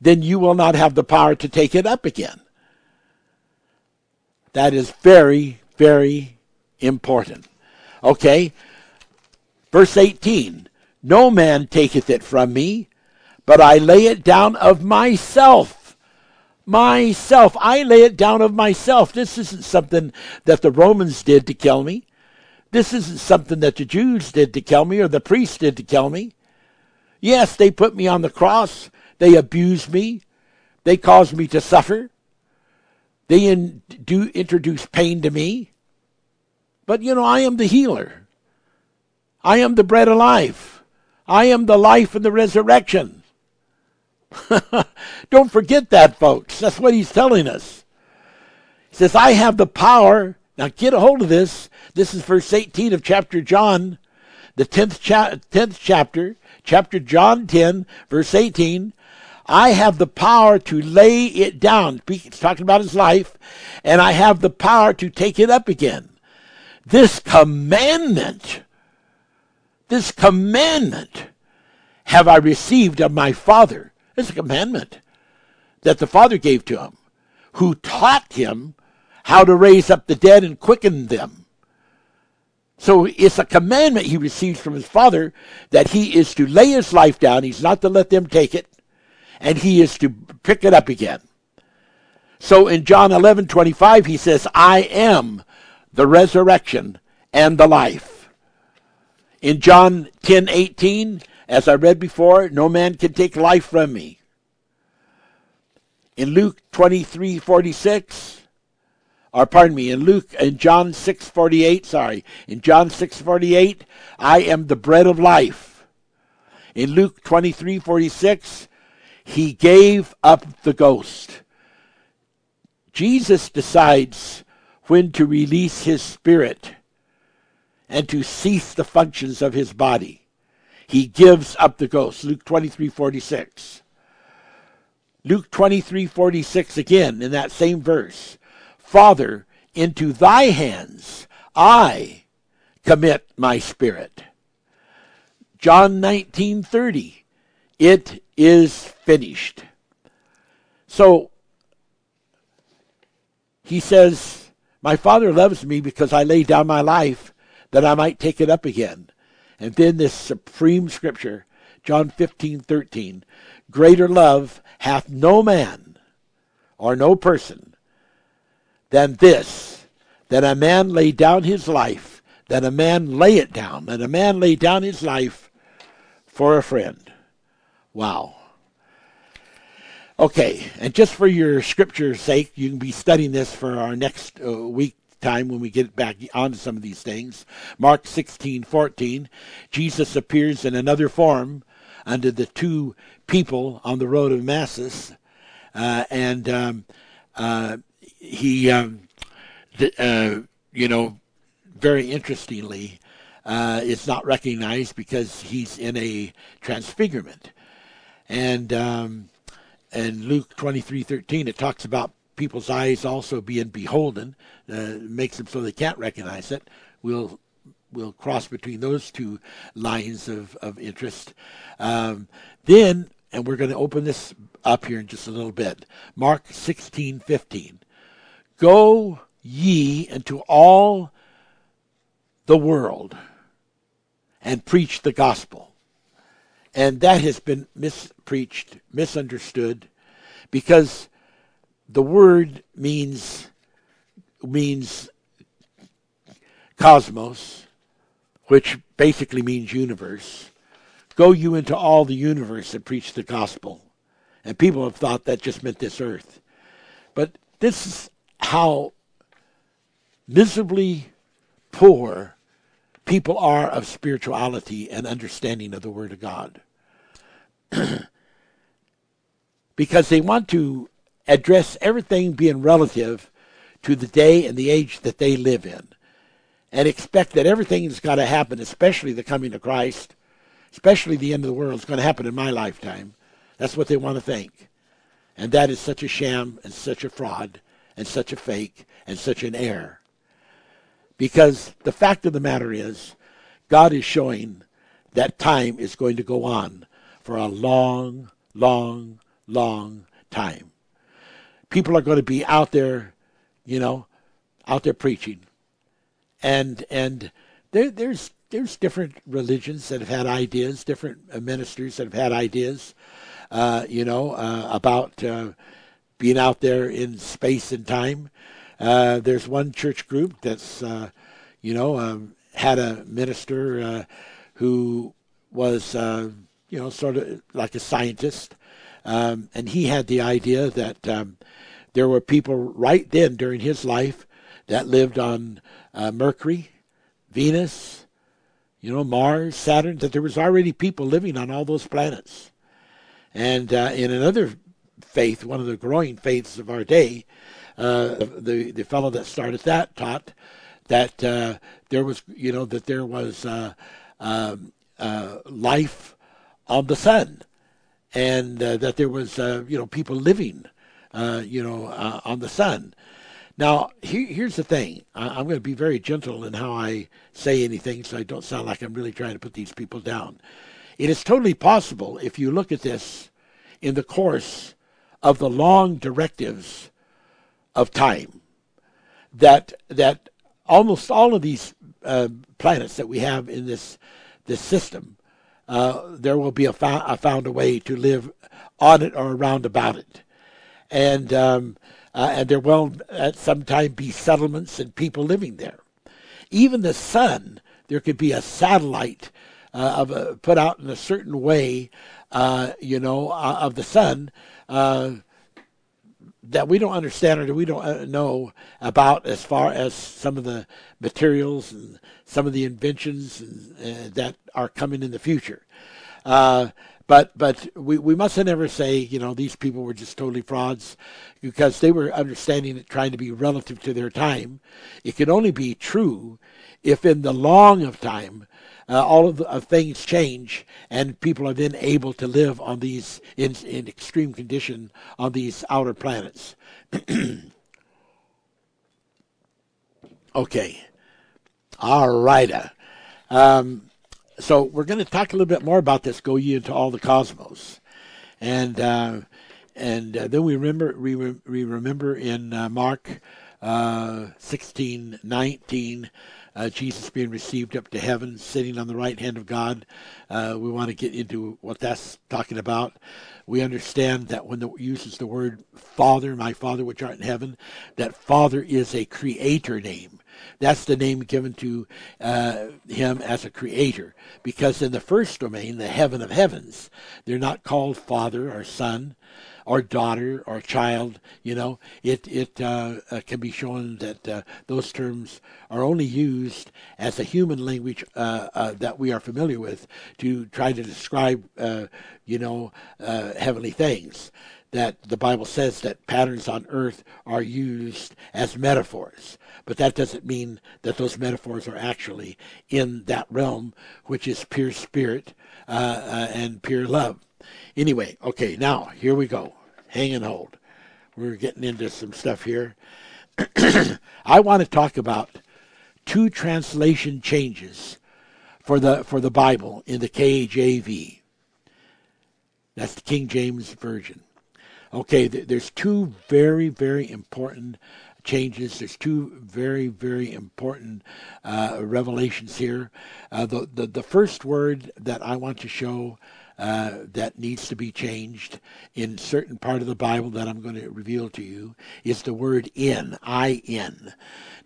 then you will not have the power to take it up again. That is very, very important. Okay? Verse 18 No man taketh it from me, but I lay it down of myself. Myself. I lay it down of myself. This isn't something that the Romans did to kill me. This isn't something that the Jews did to kill me or the priests did to kill me. Yes, they put me on the cross. They abused me. They caused me to suffer. They in, do introduce pain to me. But you know, I am the healer. I am the bread alive. I am the life and the resurrection. Don't forget that, folks. That's what he's telling us. He says, I have the power. Now get a hold of this. This is verse 18 of chapter John, the 10th, cha- 10th chapter, chapter John 10, verse 18. I have the power to lay it down. He's talking about his life. And I have the power to take it up again. This commandment, this commandment have I received of my Father. It's a commandment that the Father gave to him, who taught him how to raise up the dead and quicken them. So it's a commandment he receives from his Father that he is to lay his life down. He's not to let them take it and he is to pick it up again. So in John 11 25, he says, I am the resurrection and the life. In John 10 18, as I read before, no man can take life from me. In Luke 23 46, or pardon me, in Luke, in John 6 48, sorry, in John 6 48, I am the bread of life. In Luke 23 46, he gave up the ghost. Jesus decides when to release his spirit and to cease the functions of his body. He gives up the ghost. Luke 23:46. Luke 23:46 again in that same verse. Father, into thy hands I commit my spirit. John 19:30. It is finished. So he says, My Father loves me because I lay down my life that I might take it up again. And then this supreme scripture, John 15, 13. Greater love hath no man or no person than this, that a man lay down his life, that a man lay it down, that a man lay down his life for a friend. Wow. Okay, and just for your scripture's sake, you can be studying this for our next uh, week time when we get back onto some of these things. Mark 16, 14, Jesus appears in another form under the two people on the road of Emmaus, uh, and um, uh, he, um, uh, you know, very interestingly, uh, is not recognized because he's in a transfigurement, and um, and Luke 23:13 it talks about people's eyes also being beholden uh, makes them so they can't recognize it we'll we'll cross between those two lines of, of interest. Um, then and we're going to open this up here in just a little bit mark 16:15 go ye into all the world and preach the gospel. And that has been mispreached, misunderstood, because the word means means cosmos, which basically means universe. Go you into all the universe and preach the gospel. And people have thought that just meant this earth. But this is how miserably poor people are of spirituality and understanding of the Word of God. because they want to address everything being relative to the day and the age that they live in and expect that everything's got to happen, especially the coming of Christ, especially the end of the world, is going to happen in my lifetime. That's what they want to think. And that is such a sham and such a fraud and such a fake and such an error. Because the fact of the matter is, God is showing that time is going to go on for a long, long, long time. People are going to be out there, you know, out there preaching. And and there, there's there's different religions that have had ideas, different ministers that have had ideas, uh, you know, uh, about uh, being out there in space and time. Uh, there's one church group that's, uh, you know, um, had a minister uh, who was, you know, sort of like a scientist, um, and he had the idea that um, there were people right then during his life that lived on uh, Mercury, Venus, you know, Mars, Saturn, that there was already people living on all those planets. And uh, in another faith, one of the growing faiths of our day, uh, the the fellow that started that taught that uh, there was, you know, that there was uh, um, uh, life on the sun, and uh, that there was, uh, you know, people living, uh, you know, on the sun. Now, here, here's the thing. I, I'm going to be very gentle in how I say anything, so I don't sound like I'm really trying to put these people down. It is totally possible if you look at this in the course of the long directives of time that that almost all of these uh, planets that we have in this this system, uh, there will be a, fo- a, found a way to live on it or around about it, and um, uh, and there will at some time be settlements and people living there. Even the sun, there could be a satellite uh, of a, put out in a certain way, uh, you know, uh, of the sun that we don't understand or that we don't uh, know about as far as some of the materials and some of the inventions and, uh, that are coming in the future. Uh, but but we, we mustn't ever say you know these people were just totally frauds because they were understanding it trying to be relative to their time. It can only be true if in the long of time uh, all of, the, things change, and people are then able to live on these in, in extreme condition on these outer planets. okay, all right. Um, so we're going to talk a little bit more about this. Go ye into all the cosmos, and uh, and uh, then we remember we, we remember in uh, Mark uh, sixteen nineteen uh, Jesus being received up to heaven, sitting on the right hand of God. Uh, we want to get into what that's talking about. We understand that when it uses the word Father, my Father which art in heaven, that Father is a creator name. That's the name given to uh, him as a creator. Because in the first domain, the heaven of heavens, they're not called Father or Son or daughter or child. You know, it it uh, uh, can be shown that uh, those terms are only used as a human language uh, uh, that we are familiar with to try to describe, uh, you know, heavenly things. That the Bible says that patterns on earth are used as metaphors, but that doesn't mean that those metaphors are actually in that realm, which is pure spirit and pure love. Anyway, okay, now here we go hang and hold. We're getting into some stuff here. I want to talk about two translation changes for the for the Bible in the KJV. That's the King James version. Okay, th- there's two very very important changes. There's two very very important uh, revelations here. Uh, the, the the first word that I want to show uh, that needs to be changed in certain part of the Bible that I'm going to reveal to you is the word in, I in.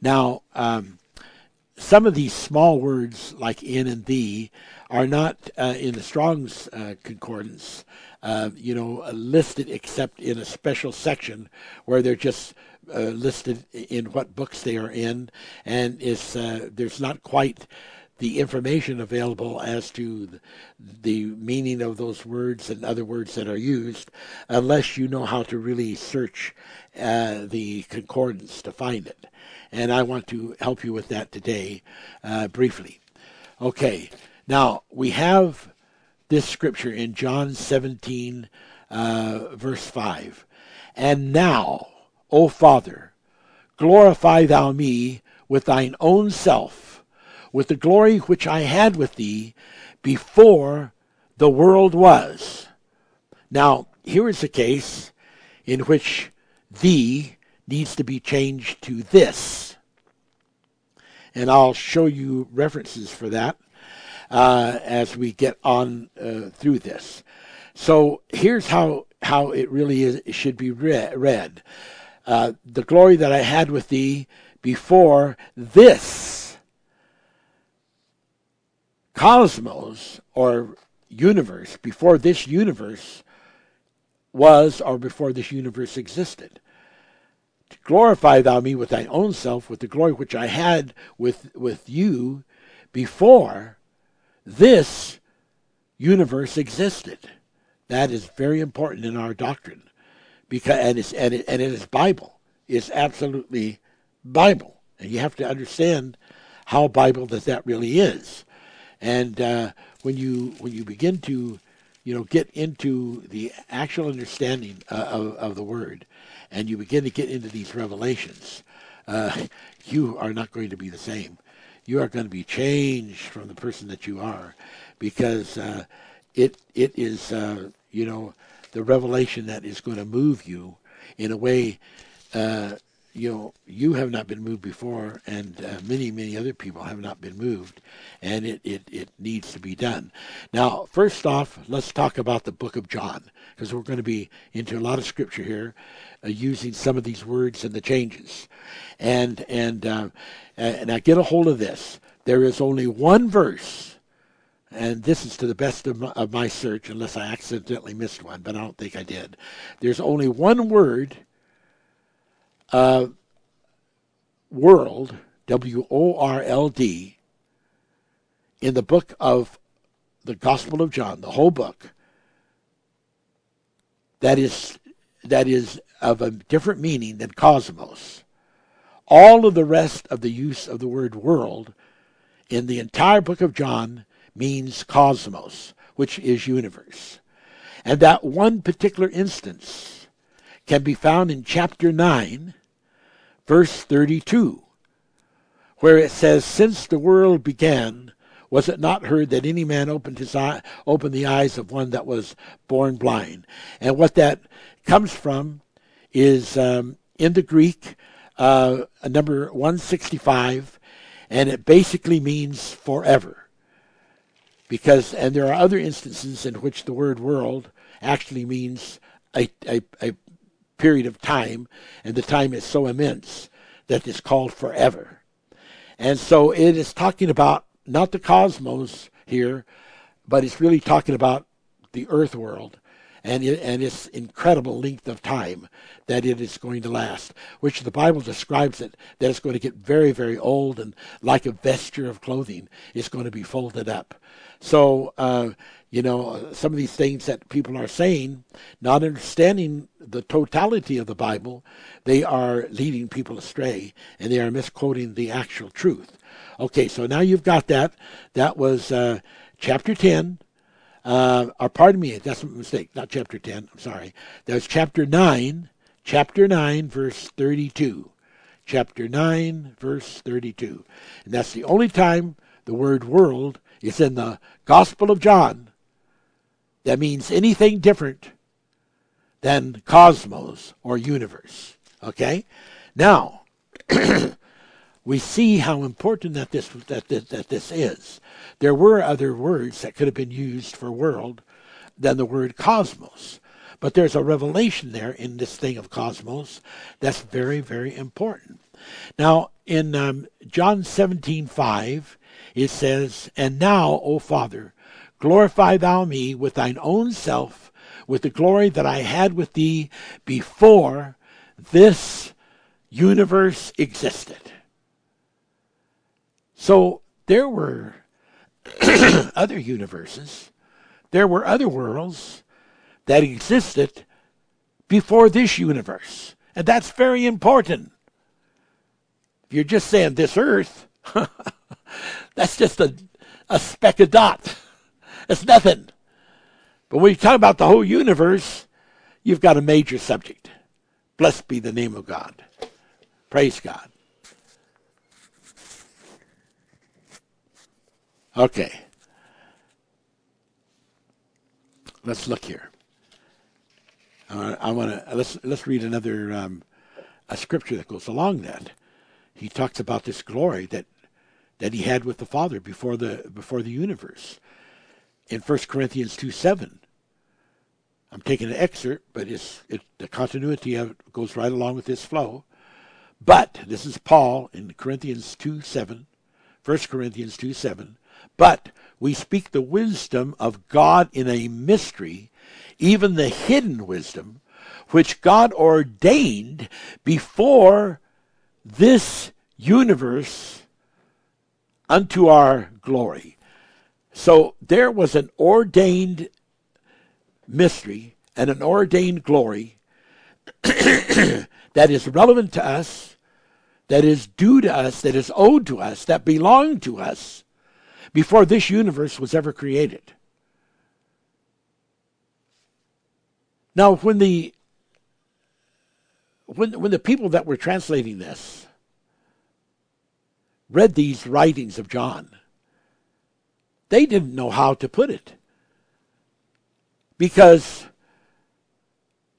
Now, um, some of these small words like in and thee are not uh, in the Strong's uh, Concordance, uh, you know, listed except in a special section where they're just uh, listed in what books they are in, and it's uh, there's not quite the information available as to the meaning of those words and other words that are used, unless you know how to really search uh, the concordance to find it. And I want to help you with that today uh, briefly. Okay, now we have this scripture in John 17, uh, verse 5. And now, O Father, glorify thou me with thine own self with the glory which I had with thee before the world was. Now, here is a case in which thee needs to be changed to this. And I'll show you references for that uh, as we get on uh, through this. So here's how, how it really is, it should be read. Uh, the glory that I had with thee before this cosmos or universe, before this universe was or before this universe existed. To glorify thou me with thine own self, with the glory which I had with, with you before this universe existed. That is very important in our doctrine. Because and it's and it, and it is Bible. It's absolutely Bible. And you have to understand how Bible that that really is. And uh, when you when you begin to, you know, get into the actual understanding uh, of, of the word, and you begin to get into these revelations, uh, you are not going to be the same. You are going to be changed from the person that you are, because uh, it it is uh, you know the revelation that is going to move you in a way uh, you know, you have not been moved before, and uh, many, many other people have not been moved, and it, it, it needs to be done. Now, first off, let's talk about the book of John, because we're going to be into a lot of scripture here, uh, using some of these words and the changes. And, and, uh, and I get a hold of this. There is only one verse, and this is to the best of my, of my search, unless I accidentally missed one, but I don't think I did. There's only one word uh, world, W O R L D, in the book of the Gospel of John, the whole book, that is that is of a different meaning than cosmos. All of the rest of the use of the word world in the entire book of John means cosmos, which is universe. And that one particular instance can be found in chapter 9 verse 32, where it says, Since the world began, was it not heard that any man opened his eye, opened the eyes of one that was born blind? And what that comes from is um, in the Greek, uh, number 165, and it basically means forever. Because, and there are other instances in which the word world actually means a, a, a period of time, and the time is so immense that it's called forever. And so it is talking about not the cosmos here, but it's really talking about the earth world and it, and its incredible length of time that it is going to last, which the Bible describes it that it's going to get very, very old and like a vesture of clothing, it's going to be folded up. So, uh, you know, some of these things that people are saying, not understanding the totality of the Bible, they are leading people astray and they are misquoting the actual truth. Okay, so now you've got that. That was uh, chapter 10, uh, or pardon me, that's a mistake, not chapter 10, I'm sorry. That was chapter 9, chapter 9, verse 32. Chapter 9, verse 32. And that's the only time the word world is in the Gospel of John that means anything different than cosmos or universe. Okay? Now, we see how important that this that, that that this is. There were other words that could have been used for world than the word cosmos. But there's a revelation there in this thing of cosmos that's very, very important. Now, in um, John 17, 5, it says, And now, O Father, glorify thou me with thine own self, with the glory that I had with thee before this universe existed. So there were other universes, there were other worlds that existed before this universe. And that's very important. If you're just saying this earth, that's just a, a speck of dot. It's nothing. But when you talk about the whole universe, you've got a major subject. Blessed be the name of God. Praise God. Okay. Let's look here. Uh, I want to let's let's read another um, a scripture that goes along that. He talks about this glory that that he had with the Father before the before the universe. In 1 Corinthians 2 7. I'm taking an excerpt, but it's it, the continuity of it goes right along with this flow. But this is Paul in Corinthians 2 7, 1 Corinthians 2 7. But we speak the wisdom of God in a mystery, even the hidden wisdom, which God ordained before this universe unto our glory. So there was an ordained mystery and an ordained glory that is relevant to us, that is due to us, that is owed to us, that belonged to us before this universe was ever created. Now, when the when when the people that were translating this read these writings of John, they didn't know how to put it. Because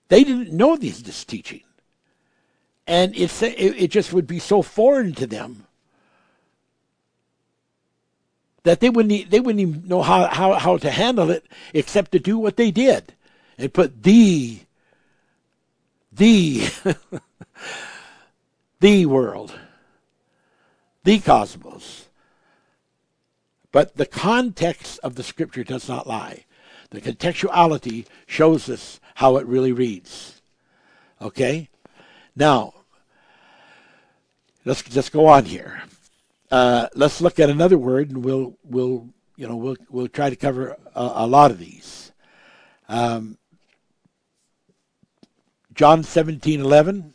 they didn't know these, this teaching, and it, it just would be so foreign to them that they wouldn't they wouldn't even know how, how, how to handle it except to do what they did and put the the the world the cosmos but the context of the scripture does not lie the contextuality shows us how it really reads okay now let's just go on here uh, let's look at another word, and we'll we'll you know we'll we'll try to cover a, a lot of these. Um, John seventeen eleven.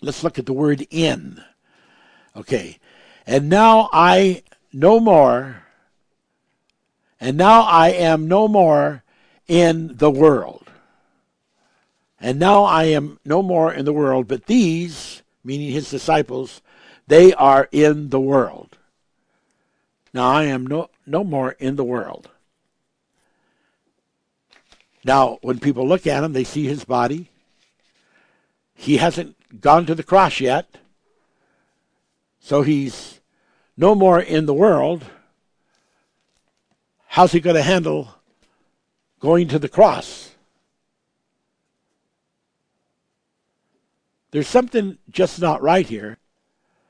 Let's look at the word in. Okay, and now I no more. And now I am no more in the world. And now I am no more in the world, but these, meaning his disciples, they are in the world. Now I am no, no more in the world. Now, when people look at him, they see his body. He hasn't gone to the cross yet. So he's no more in the world, how's he going to handle going to the cross? There's something just not right here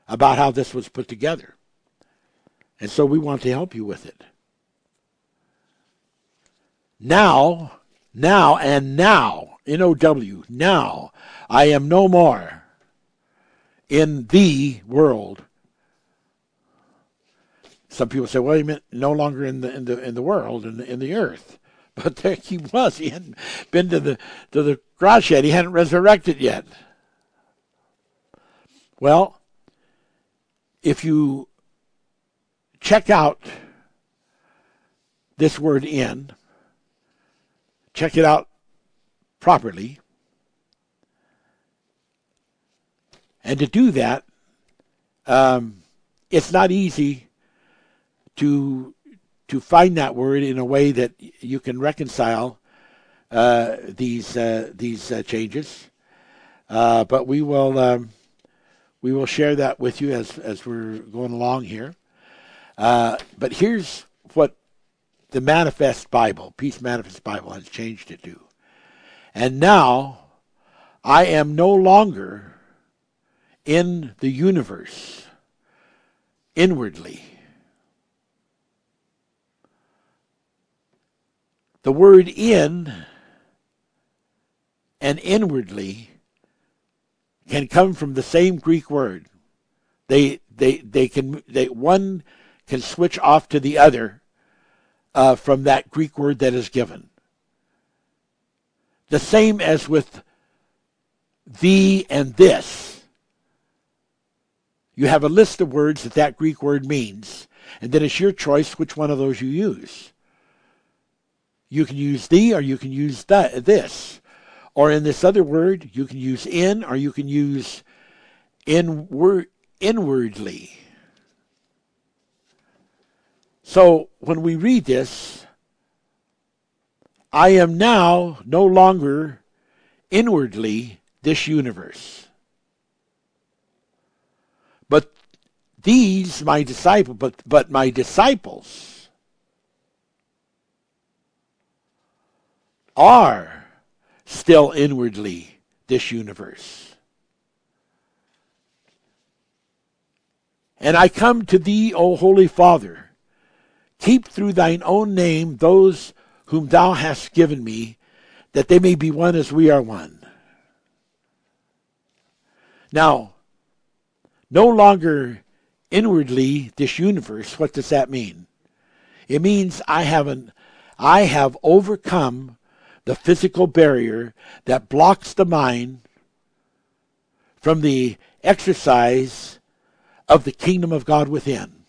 about how this was put together. And so we want to help you with it. Now, now, and now, N O W, now, I am no more in the world. Some people say, well, he meant no longer in the in the in the world, in the, in the earth. But there he was. He hadn't been to the to the cross yet. He hadn't resurrected yet. Well, if you check out this word in, check it out properly. And to do that, um, it's not easy to to find that word in a way that you can reconcile uh, these uh, these uh, changes. Uh, but we will um, we will share that with you as as we're going along here. Uh, but here's what the Manifest Bible, Peace Manifest Bible, has changed it to. And now I am no longer in the universe inwardly. The word in and inwardly can come from the same Greek word. They they they can they one can switch off to the other uh, from that Greek word that is given. The same as with the and this. You have a list of words that that Greek word means, and then it's your choice which one of those you use. You can use the or you can use that, this. Or in this other word, you can use in or you can use inward, inwardly. So when we read this, I am now no longer inwardly this universe. But these my disciple but but my disciples are still inwardly this universe. And I come to thee, O Holy Father Keep through thine own name those whom thou hast given me, that they may be one as we are one. Now, no longer inwardly this universe, what does that mean? It means I haven't I have overcome the physical barrier that blocks the mind from the exercise of the kingdom of God within.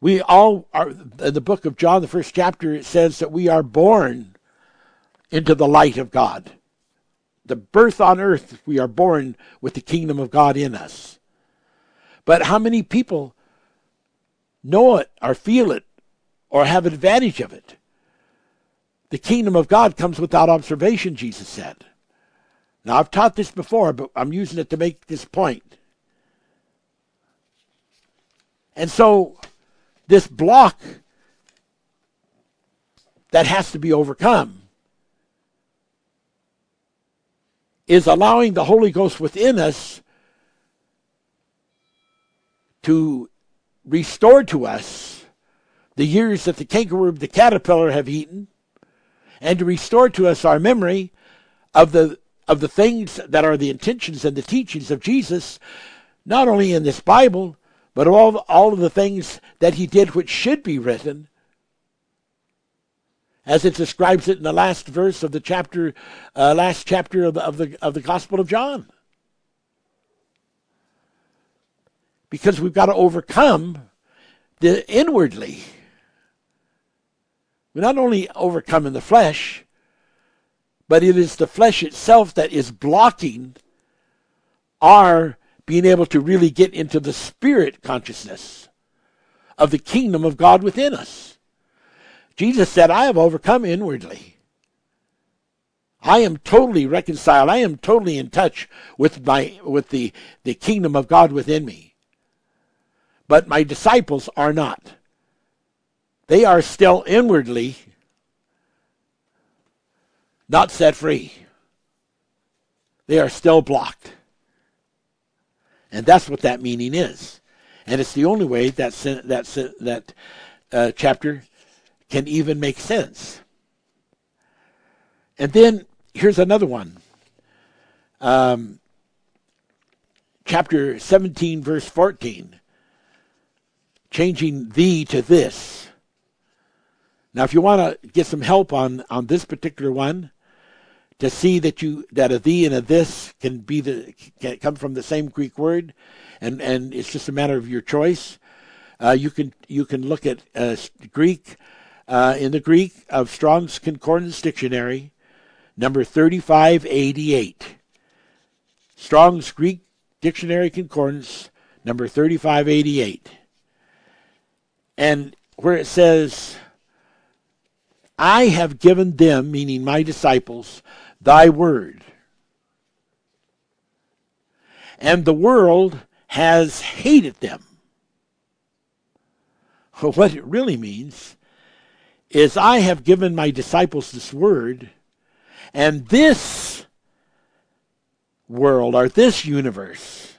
We all are, in the book of John, the first chapter, it says that we are born into the light of God. The birth on earth, we are born with the kingdom of God in us. But how many people know it or feel it or have advantage of it? The kingdom of God comes without observation, Jesus said. Now, I've taught this before, but I'm using it to make this point. And so, this block that has to be overcome is allowing the Holy Ghost within us to restore to us the years that the cankerworm, the caterpillar have eaten, and to restore to us our memory of the of the things that are the intentions and the teachings of Jesus, not only in this Bible, but all, all of the things that he did which should be written, as it describes it in the last verse of the chapter, uh, last chapter of the, of the of the Gospel of John. Because we've got to overcome the inwardly. We not only overcome in the flesh, but it is the flesh itself that is blocking our being able to really get into the spirit consciousness of the kingdom of God within us. Jesus said, I have overcome inwardly. I am totally reconciled. I am totally in touch with my with the, the kingdom of God within me. but my disciples are not. They are still inwardly not set free. They are still blocked. And that's what that meaning is. And it's the only way that that that uh, chapter can even make sense. And then here's another one. Um, chapter 17, verse 14. Changing thee to this. Now, if you want to get some help on, on this particular one, to see that you that a thee and a this can be the can come from the same Greek word, and and it's just a matter of your choice. Uh, you can you can look at uh, Greek uh, in the Greek of Strong's Concordance Dictionary, number thirty five eighty eight. Strong's Greek Dictionary Concordance, number thirty five eighty eight, and where it says. I have given them, meaning my disciples, thy word. And the world has hated them. What it really means is I have given my disciples this word, and this world or this universe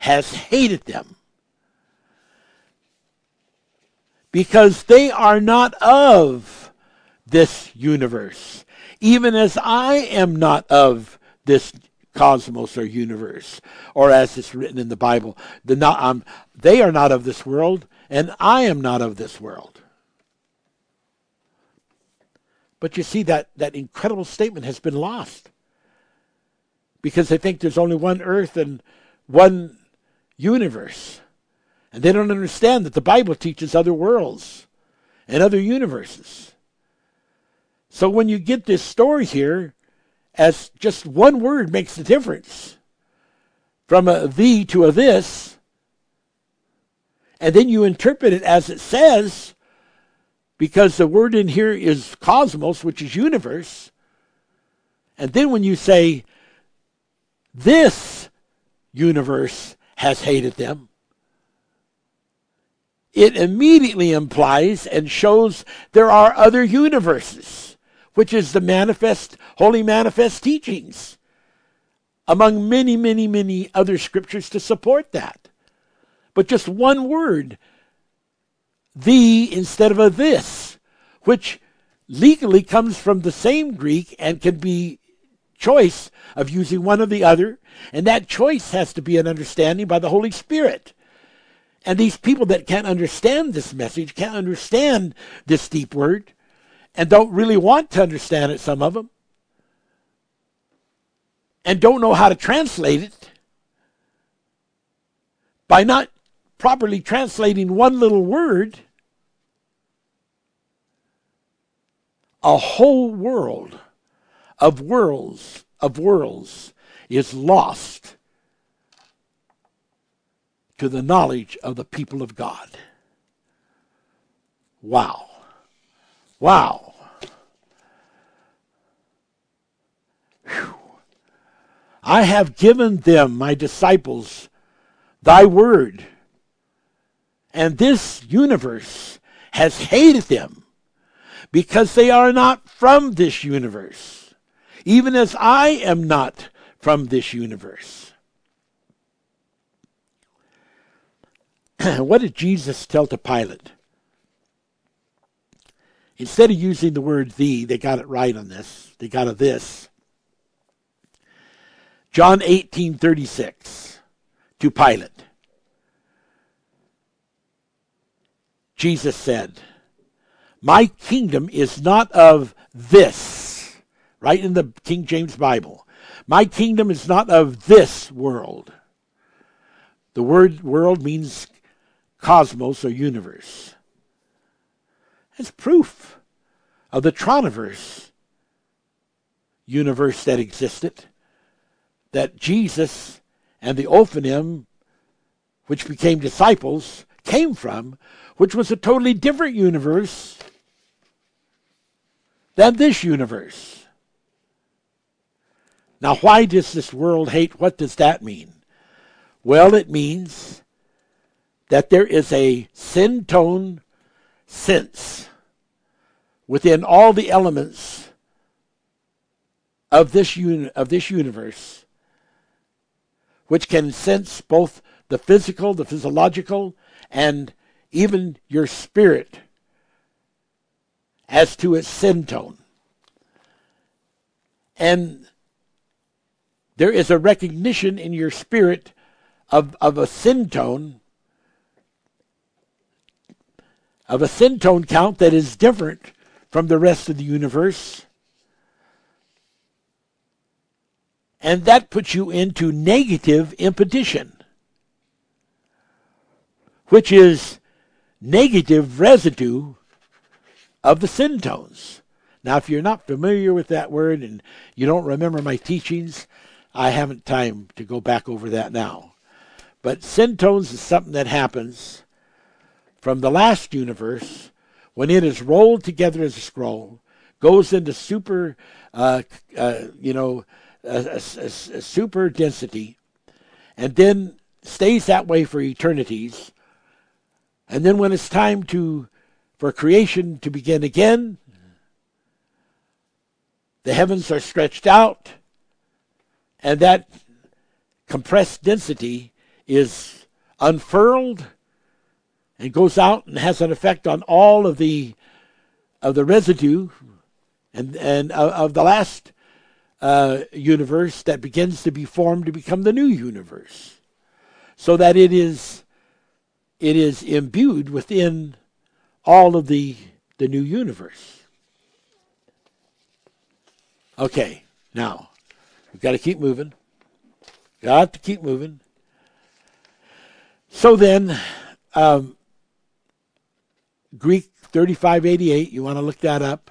has hated them because they are not of this universe even as I am not of this cosmos or universe, or as it's written in the Bible, the not, um, they are not of this world, and I am not of this world. But you see that that incredible statement has been lost because they think there's only one earth and one universe. And they don't understand that the Bible teaches other worlds and other universes. So when you get this story here, as just one word makes the difference from a thee to a this, and then you interpret it as it says, because the word in here is cosmos, which is universe. And then when you say, this universe has hated them, it immediately implies and shows there are other universes which is the manifest, holy manifest teachings, among many, many, many other scriptures to support that. But just one word, thee instead of a this, which legally comes from the same Greek and can be choice of using one or the other, and that choice has to be an understanding by the Holy Spirit. And these people that can't understand this message, can't understand this deep word, and don't really want to understand it, some of them, and don't know how to translate it, by not properly translating one little word, a whole world of worlds of worlds is lost to the knowledge of the people of God. Wow. Wow. I have given them, my disciples, thy word. And this universe has hated them because they are not from this universe, even as I am not from this universe. what did Jesus tell to Pilate? Instead of using the word thee, they got it right on this. They got a this. John 18:36 to Pilate. Jesus said, "My kingdom is not of this." Right in the King James Bible. My kingdom is not of this world. The word world means cosmos or universe. It's proof of the Troniverse universe that existed, that Jesus and the Ophanim, which became disciples, came from, which was a totally different universe than this universe. Now, why does this world hate? What does that mean? Well, it means that there is a syntone sense within all the elements of this uni- of this universe which can sense both the physical, the physiological, and even your spirit as to its syntone. And there is a recognition in your spirit of, of a syntone, of a syntone count that is different from the rest of the universe. And that puts you into negative impetition, which is negative residue of the syntones. Now, if you're not familiar with that word and you don't remember my teachings, I haven't time to go back over that now. But syntones is something that happens from the last universe when it is rolled together as a scroll, goes into super, uh, uh, you know, a, a, a, super density, and then stays that way for eternities. And then when it's time to for creation to begin again, the heavens are stretched out, and that compressed density is unfurled and goes out and has an effect on all of the of the residue and and of the last uh, universe that begins to be formed to become the new universe, so that it is it is imbued within all of the the new universe. Okay, now we've got to keep moving. Got to keep moving. So then, um, Greek 3588, you want to look that up.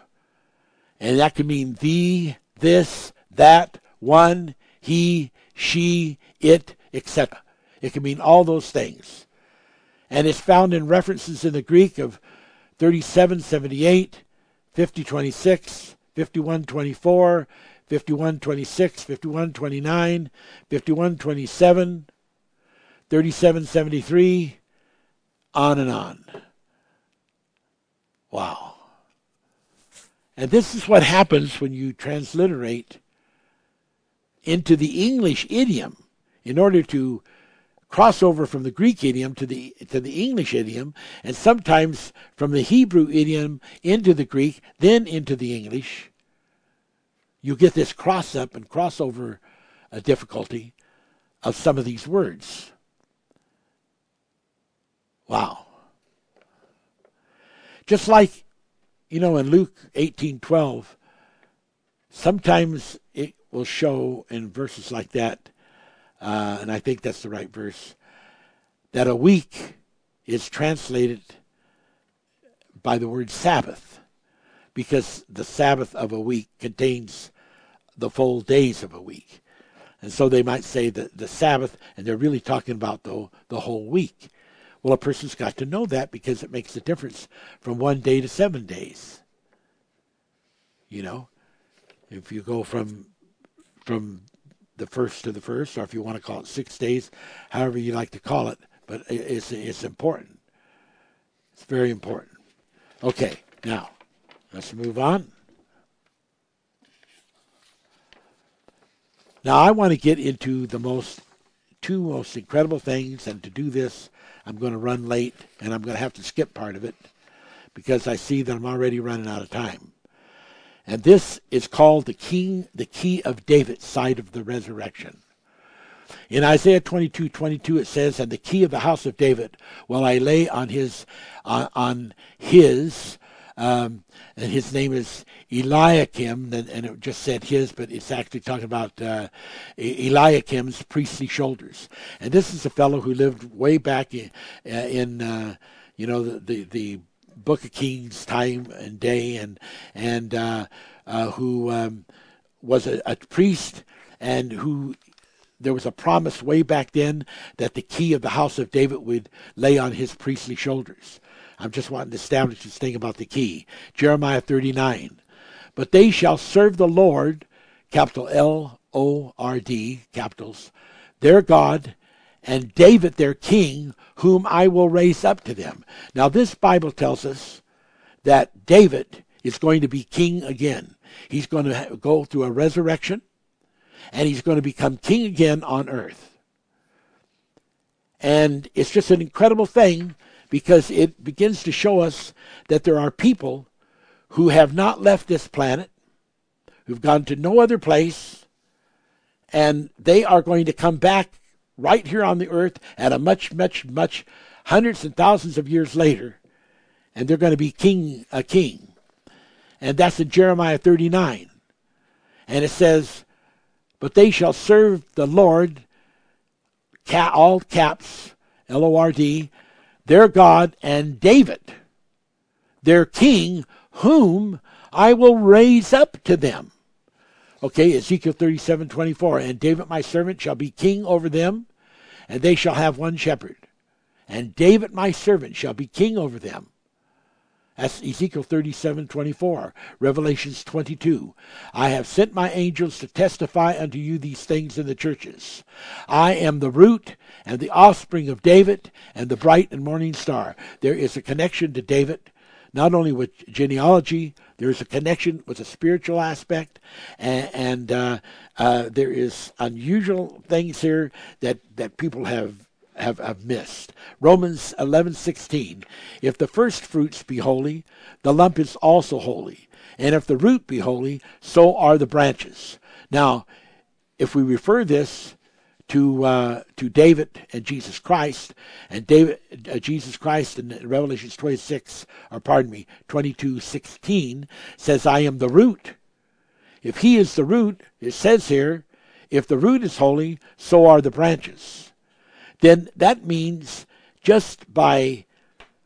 And that can mean the, this, that, one, he, she, it, etc. It can mean all those things. And it's found in references in the Greek of 3778, 5026, 5124, 5126, 5129, 5127, 3773, on and on. Wow. And this is what happens when you transliterate into the English idiom in order to cross over from the Greek idiom to the to the English idiom, and sometimes from the Hebrew idiom into the Greek, then into the English. You get this cross up and crossover uh, difficulty of some of these words. Wow. Just like, you know, in Luke 18:12, sometimes it will show in verses like that uh, and I think that's the right verse, that a week is translated by the word Sabbath, because the Sabbath of a week contains the full days of a week. And so they might say that the Sabbath, and they're really talking about the, the whole week. Well, a person's got to know that because it makes a difference from one day to seven days. You know, if you go from from the first to the first, or if you want to call it six days, however you like to call it. But it's it's important. It's very important. Okay, now let's move on. Now I want to get into the most two most incredible things, and to do this, I'm going to run late, and I'm going to have to skip part of it because I see that I'm already running out of time. And this is called the king, the key of David side of the resurrection. In Isaiah 22, 22, it says, And the key of the house of David will I lay on his, uh, on his, um, and his name is Eliakim, and it just said his, but it's actually talking about uh, Eliakim's priestly shoulders. And this is a fellow who lived way back in, uh, in uh, you know, the, the, the Book of Kings time and day, and and uh, uh, who um, was a, a, priest, and who there was a promise way back then that the key of the house of David would lay on his priestly shoulders. I'm just wanting to establish this thing about the key. Jeremiah 39. But they shall serve the Lord, capital L O R D, capitals, their God, and David their king, whom I will raise up to them. Now, this Bible tells us that David is going to be king again. He's going to go through a resurrection, and he's going to become king again on earth. And it's just an incredible thing because it begins to show us that there are people who have not left this planet, who've gone to no other place, and they are going to come back right here on the earth at a much, much, much hundreds and thousands of years later, and they're going to be king a king. And that's in Jeremiah 39. And it says, But they shall serve the Lord, all caps, L O R D, their God, and David, their king, whom I will raise up to them. Okay, Ezekiel 37 24. And David my servant shall be king over them, and they shall have one shepherd. And David my servant shall be king over them. That's Ezekiel 37 24. Revelations 22. I have sent my angels to testify unto you these things in the churches. I am the root and the offspring of David and the bright and morning star. There is a connection to David not only with genealogy, there's a connection with a spiritual aspect, and, and uh, uh, there is unusual things here that, that people have, have, have missed. Romans 11:16, if the first fruits be holy, the lump is also holy, and if the root be holy, so are the branches. Now, if we refer this to uh, to David and Jesus Christ, and David uh, Jesus Christ in Revelations 26, or pardon me, 22:16 says, "I am the root." If He is the root, it says here, if the root is holy, so are the branches. Then that means just by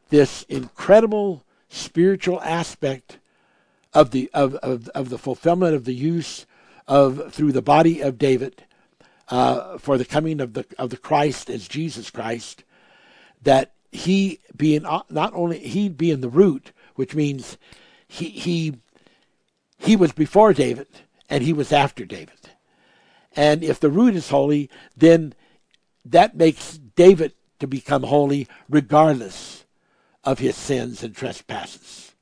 this incredible spiritual aspect of the of, of, of the fulfillment of the use of through the body of David uh, for the coming of the of the Christ as Jesus Christ, that he being uh, not only he being the root, which means he he he was before David and he was after David. And if the root is holy, then that makes David to become holy regardless of his sins and trespasses.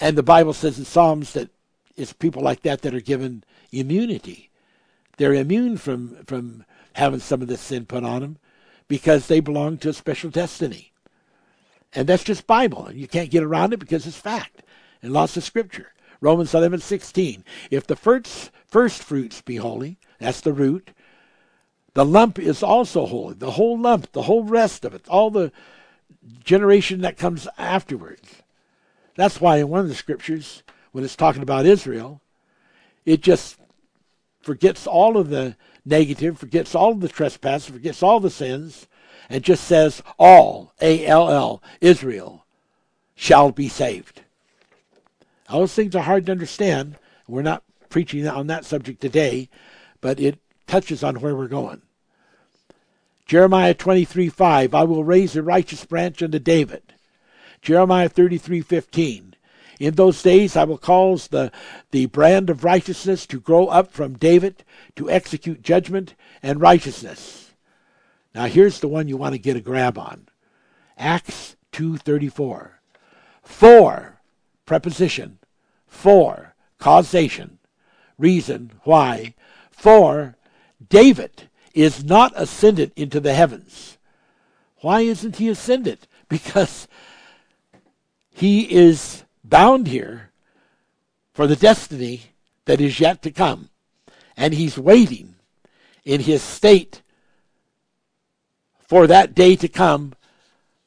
And the Bible says in Psalms that it's people like that that are given immunity they're immune from, from having some of this sin put on them because they belong to a special destiny. And that's just Bible. And you can't get around it because it's fact and lots of scripture. Romans 11, 16. If the first, first fruits be holy, that's the root, the lump is also holy. The whole lump, the whole rest of it, all the generation that comes afterwards. That's why in one of the scriptures, when it's talking about Israel, it just forgets all of the negative, forgets all of the trespass, forgets all the sins, and just says, All, A L L, Israel, shall be saved. All those things are hard to understand. We're not preaching on that subject today, but it touches on where we're going. Jeremiah 23 5, I will raise a righteous branch unto David. Jeremiah 33 15, in those days I will cause the, the brand of righteousness to grow up from David to execute judgment and righteousness. Now here's the one you want to get a grab on. Acts 2:34. For preposition, for causation, reason why, for David is not ascended into the heavens. Why isn't he ascended? Because he is bound here for the destiny that is yet to come. And he's waiting in his state for that day to come,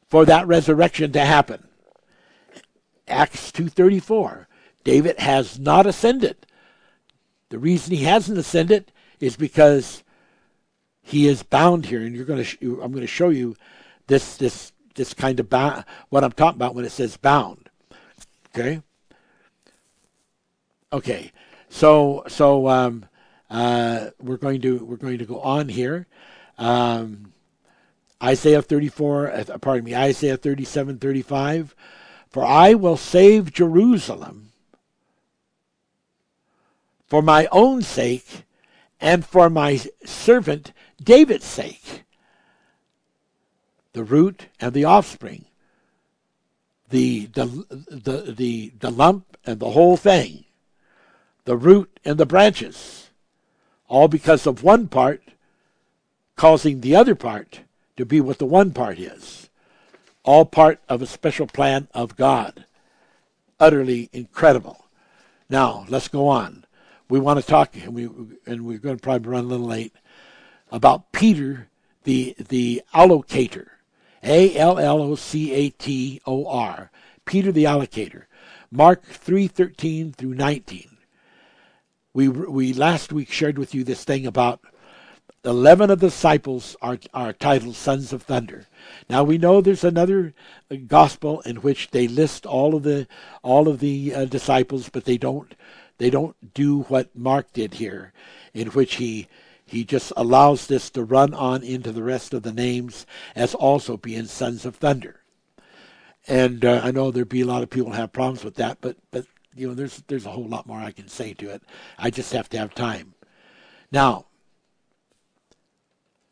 for that resurrection to happen. Acts 2:34. David has not ascended. The reason he hasn't ascended is because he is bound here, and you're going to. I'm going to show you this this this kind of what I'm talking about when it says bound. Okay. Okay. So so um, uh, we're going to we're going to go on here. Um, Isaiah 34, uh, pardon me, Isaiah 37, 35. For I will save Jerusalem for my own sake and for my servant David's sake. The root and the offspring. The, the, the, the, the lump and the whole thing. The root and the branches. All because of one part causing the other part to be what the one part is. All part of a special plan of God. Utterly incredible. Now, let's go on. We want to talk, and, we, and we're going to probably run a little late, about Peter, the, the allocator. A L L O C A T O R. Peter the allocator. Mark 3:13 through 19. We we last week shared with you this thing about 11 of the disciples are, are titled sons of thunder. Now we know there's another gospel in which they list all of the all of the uh, disciples, but they don't they don't do what Mark did here, in which he he just allows this to run on into the rest of the names as also being sons of thunder. And uh, I know there'd be a lot of people have problems with that, but but you know there's there's a whole lot more I can say to it. I just have to have time. Now,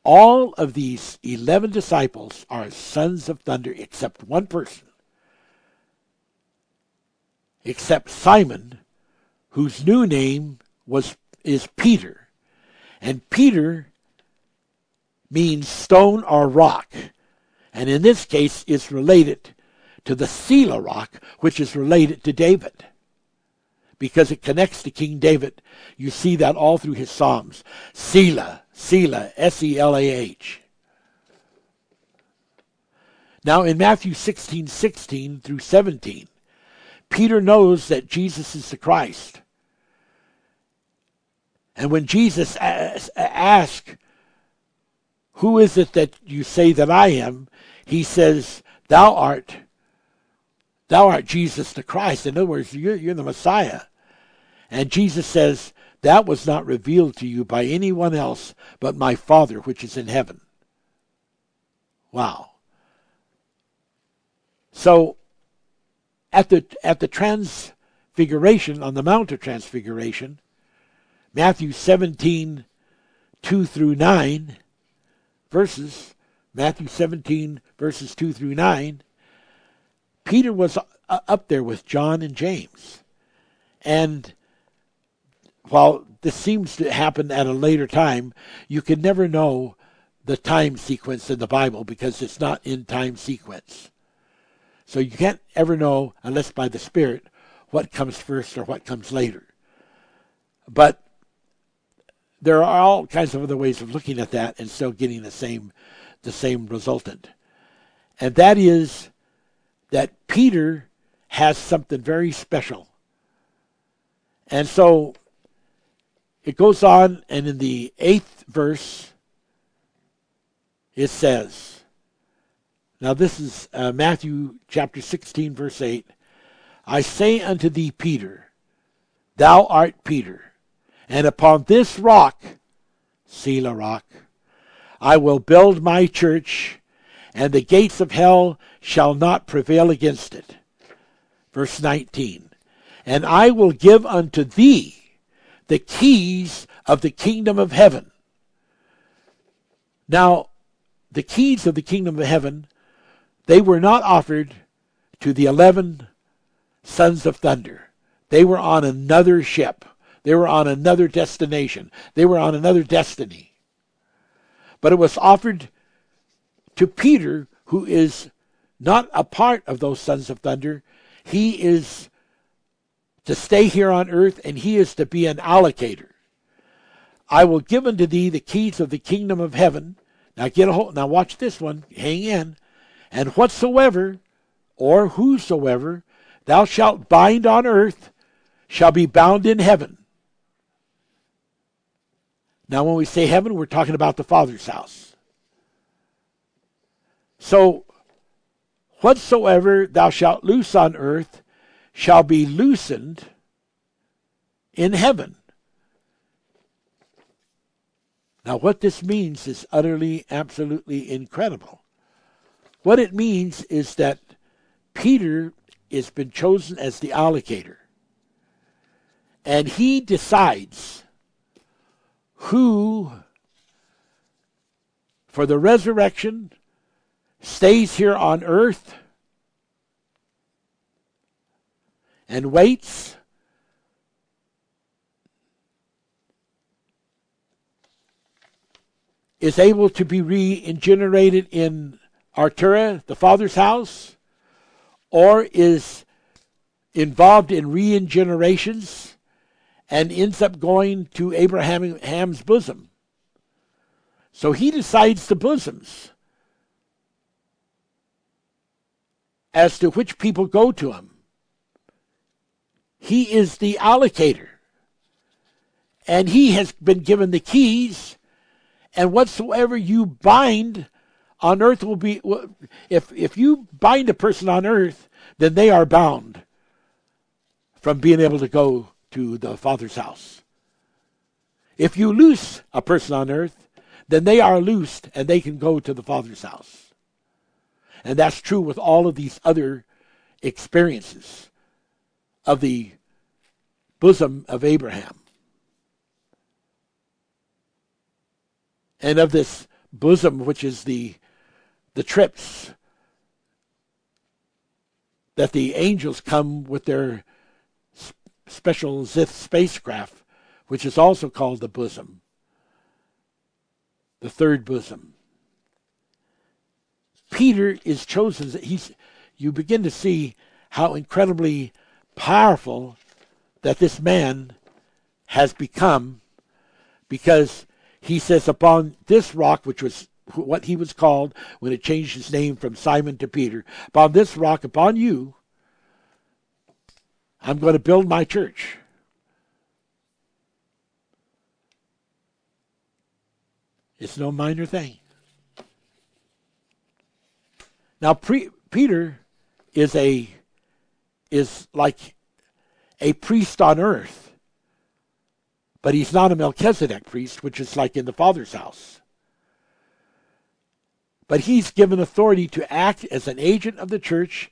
all of these 11 disciples are sons of thunder except one person, except Simon, whose new name was is Peter. And Peter means stone or rock. And in this case, it's related to the Selah rock, which is related to David. Because it connects to King David. You see that all through his Psalms. Selah, Selah, S E L A H. Now in Matthew 16, 16 through 17, Peter knows that Jesus is the Christ. And when Jesus asks, Who is it that you say that I am? He says, Thou art, thou art Jesus the Christ. In other words, you're, you're the Messiah. And Jesus says, that was not revealed to you by anyone else but my Father which is in heaven. Wow. So at the at the transfiguration on the Mount of Transfiguration, Matthew 17, 2 through 9 verses, Matthew 17 verses 2 through 9, Peter was up there with John and James. And while this seems to happen at a later time, you can never know the time sequence in the Bible because it's not in time sequence. So you can't ever know, unless by the Spirit, what comes first or what comes later. But there are all kinds of other ways of looking at that and still getting the same the same resultant. And that is that Peter has something very special. And so it goes on, and in the eighth verse, it says, now this is uh, Matthew chapter 16, verse 8. I say unto thee, Peter, thou art Peter, and upon this rock, Selah rock, I will build my church, and the gates of hell shall not prevail against it. Verse 19. And I will give unto thee the keys of the kingdom of heaven. Now, the keys of the kingdom of heaven, they were not offered to the 11 sons of thunder. They were on another ship. They were on another destination. They were on another destiny. But it was offered to Peter, who is not a part of those sons of thunder. He is to stay here on earth, and he is to be an allocator. I will give unto thee the keys of the kingdom of heaven. Now get a hold. Now watch this one. Hang in. And whatsoever, or whosoever, thou shalt bind on earth, shall be bound in heaven. Now, when we say heaven, we're talking about the Father's house. So, whatsoever thou shalt loose on earth shall be loosened in heaven. Now, what this means is utterly, absolutely incredible. What it means is that Peter has been chosen as the allocator, and he decides who for the resurrection, stays here on earth, and waits. Is able to be regenerated in Artura, the Father's house, or is involved in regenerations and ends up going to Abraham's bosom. So he decides the bosoms as to which people go to him. He is the allocator. And he has been given the keys, and whatsoever you bind on earth will be if if you bind a person on earth, then they are bound from being able to go to the Father's house. If you loose a person on earth, then they are loosed and they can go to the Father's house. And that's true with all of these other experiences of the bosom of Abraham. And of this bosom, which is the the trips that the angels come with their special Zith spacecraft, which is also called the bosom, the third bosom. Peter is chosen. He's, you begin to see how incredibly powerful that this man has become because he says, Upon this rock, which was what he was called when it changed his name from Simon to Peter, upon this rock, upon you, I'm going to build my church. It's no minor thing. Now, pre- Peter is a is like a priest on earth, but he's not a Melchizedek priest, which is like in the Father's house. But he's given authority to act as an agent of the church.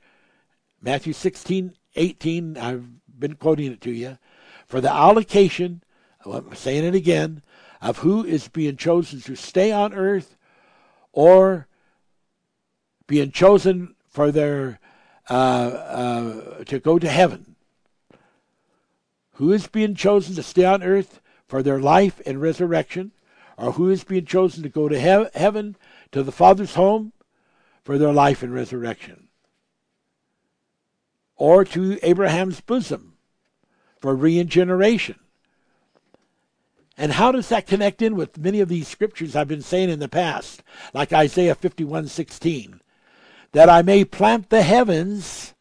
Matthew 16, 18, I've been quoting it to you, for the allocation, I'm saying it again, of who is being chosen to stay on earth or being chosen for their uh, uh, to go to heaven. Who is being chosen to stay on earth for their life and resurrection, or who is being chosen to go to he- heaven to the Father's home for their life and resurrection? Or to Abraham's bosom for regeneration. And how does that connect in with many of these scriptures I've been saying in the past, like Isaiah 51:16, that I may plant the heavens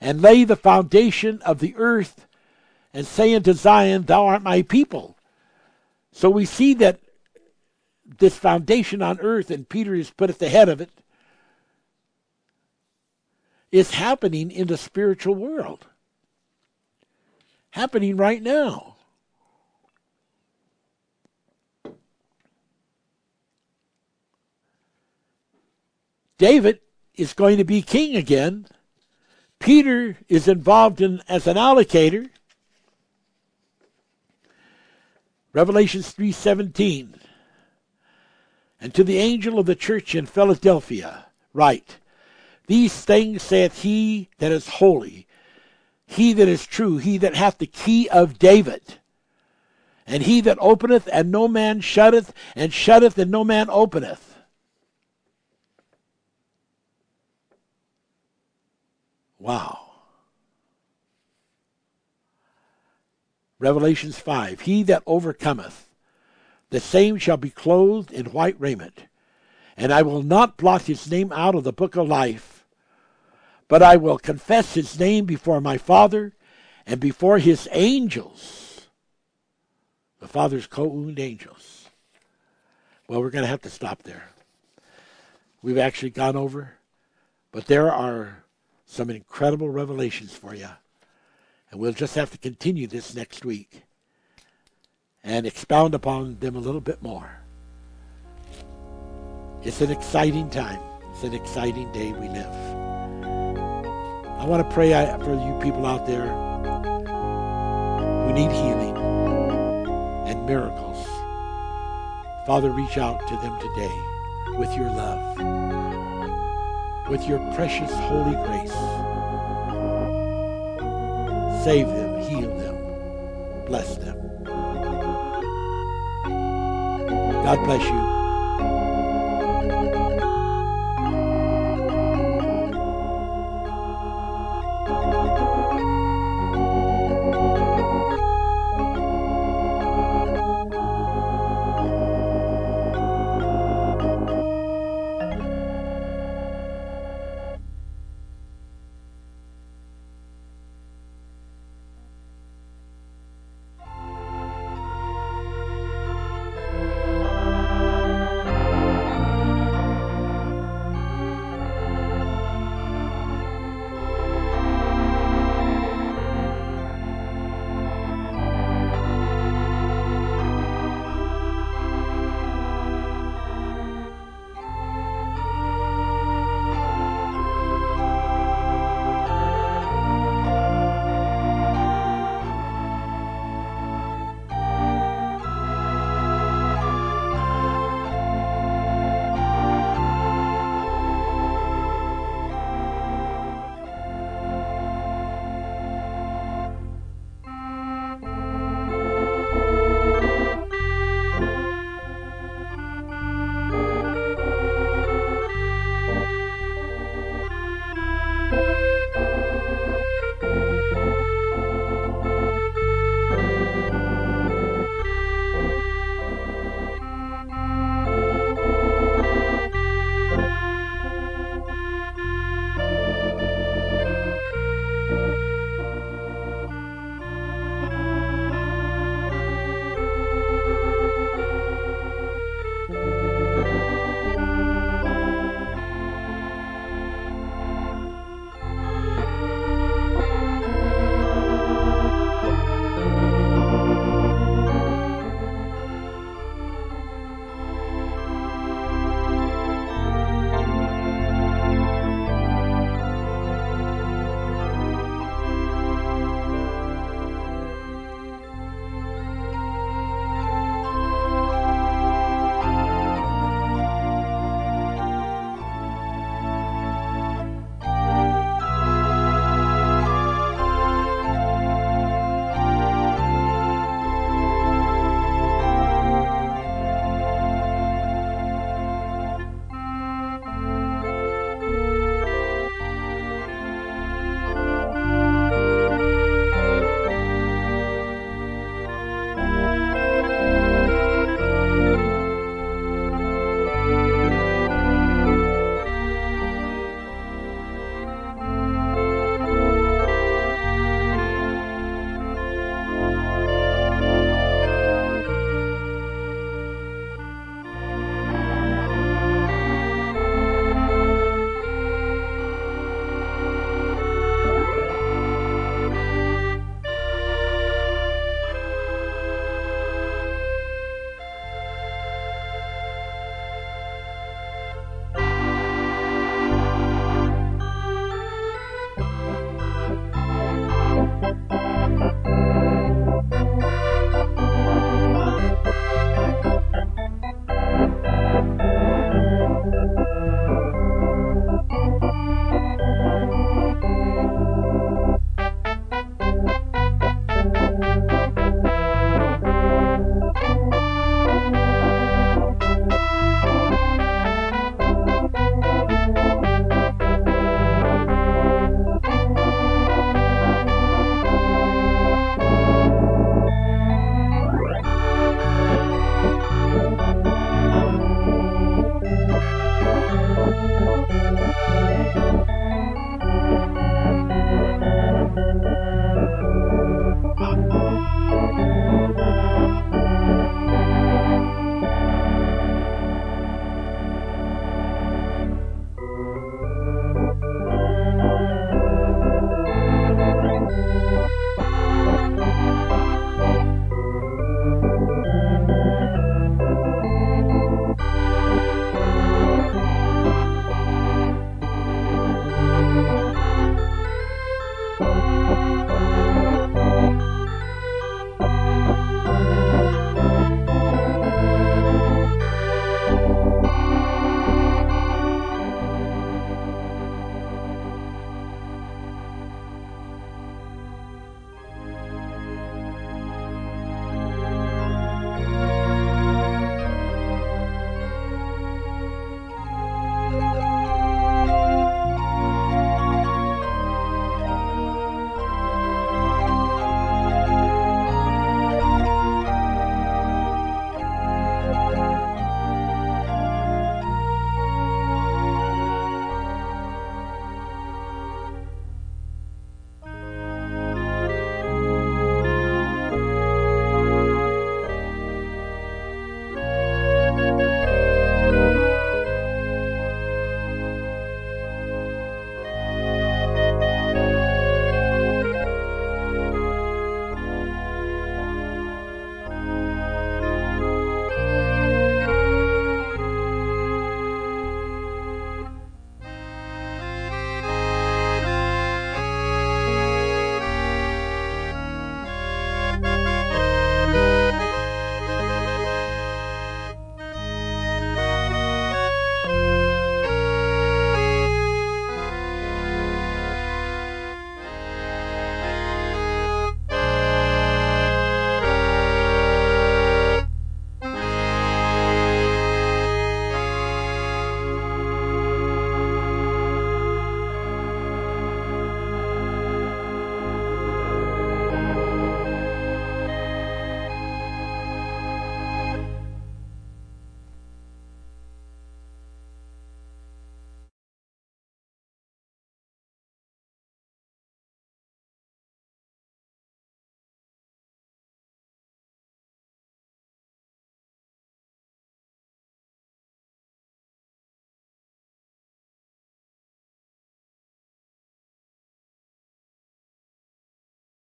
and lay the foundation of the earth and say unto Zion, thou art my people. So we see that this foundation on earth, and Peter is put at the head of it, is happening in the spiritual world. Happening right now. David is going to be king again. Peter is involved in as an allocator. Revelations 3:17. And to the angel of the church in Philadelphia write, these things saith he that is holy, he that is true, he that hath the key of David. And he that openeth, and no man shutteth, and shutteth, and no man openeth. Wow. Revelations 5 He that overcometh, the same shall be clothed in white raiment, and I will not blot his name out of the book of life but I will confess his name before my Father and before his angels. The Father's co owned angels. Well, we're going to have to stop there. We've actually gone over, but there are some incredible revelations for you. And we'll just have to continue this next week and expound upon them a little bit more. It's an exciting time. It's an exciting day we live. I want to pray for you people out there who need healing and miracles. Father, reach out to them today with your love, with your precious holy grace. Save them, heal them, bless them. God bless you.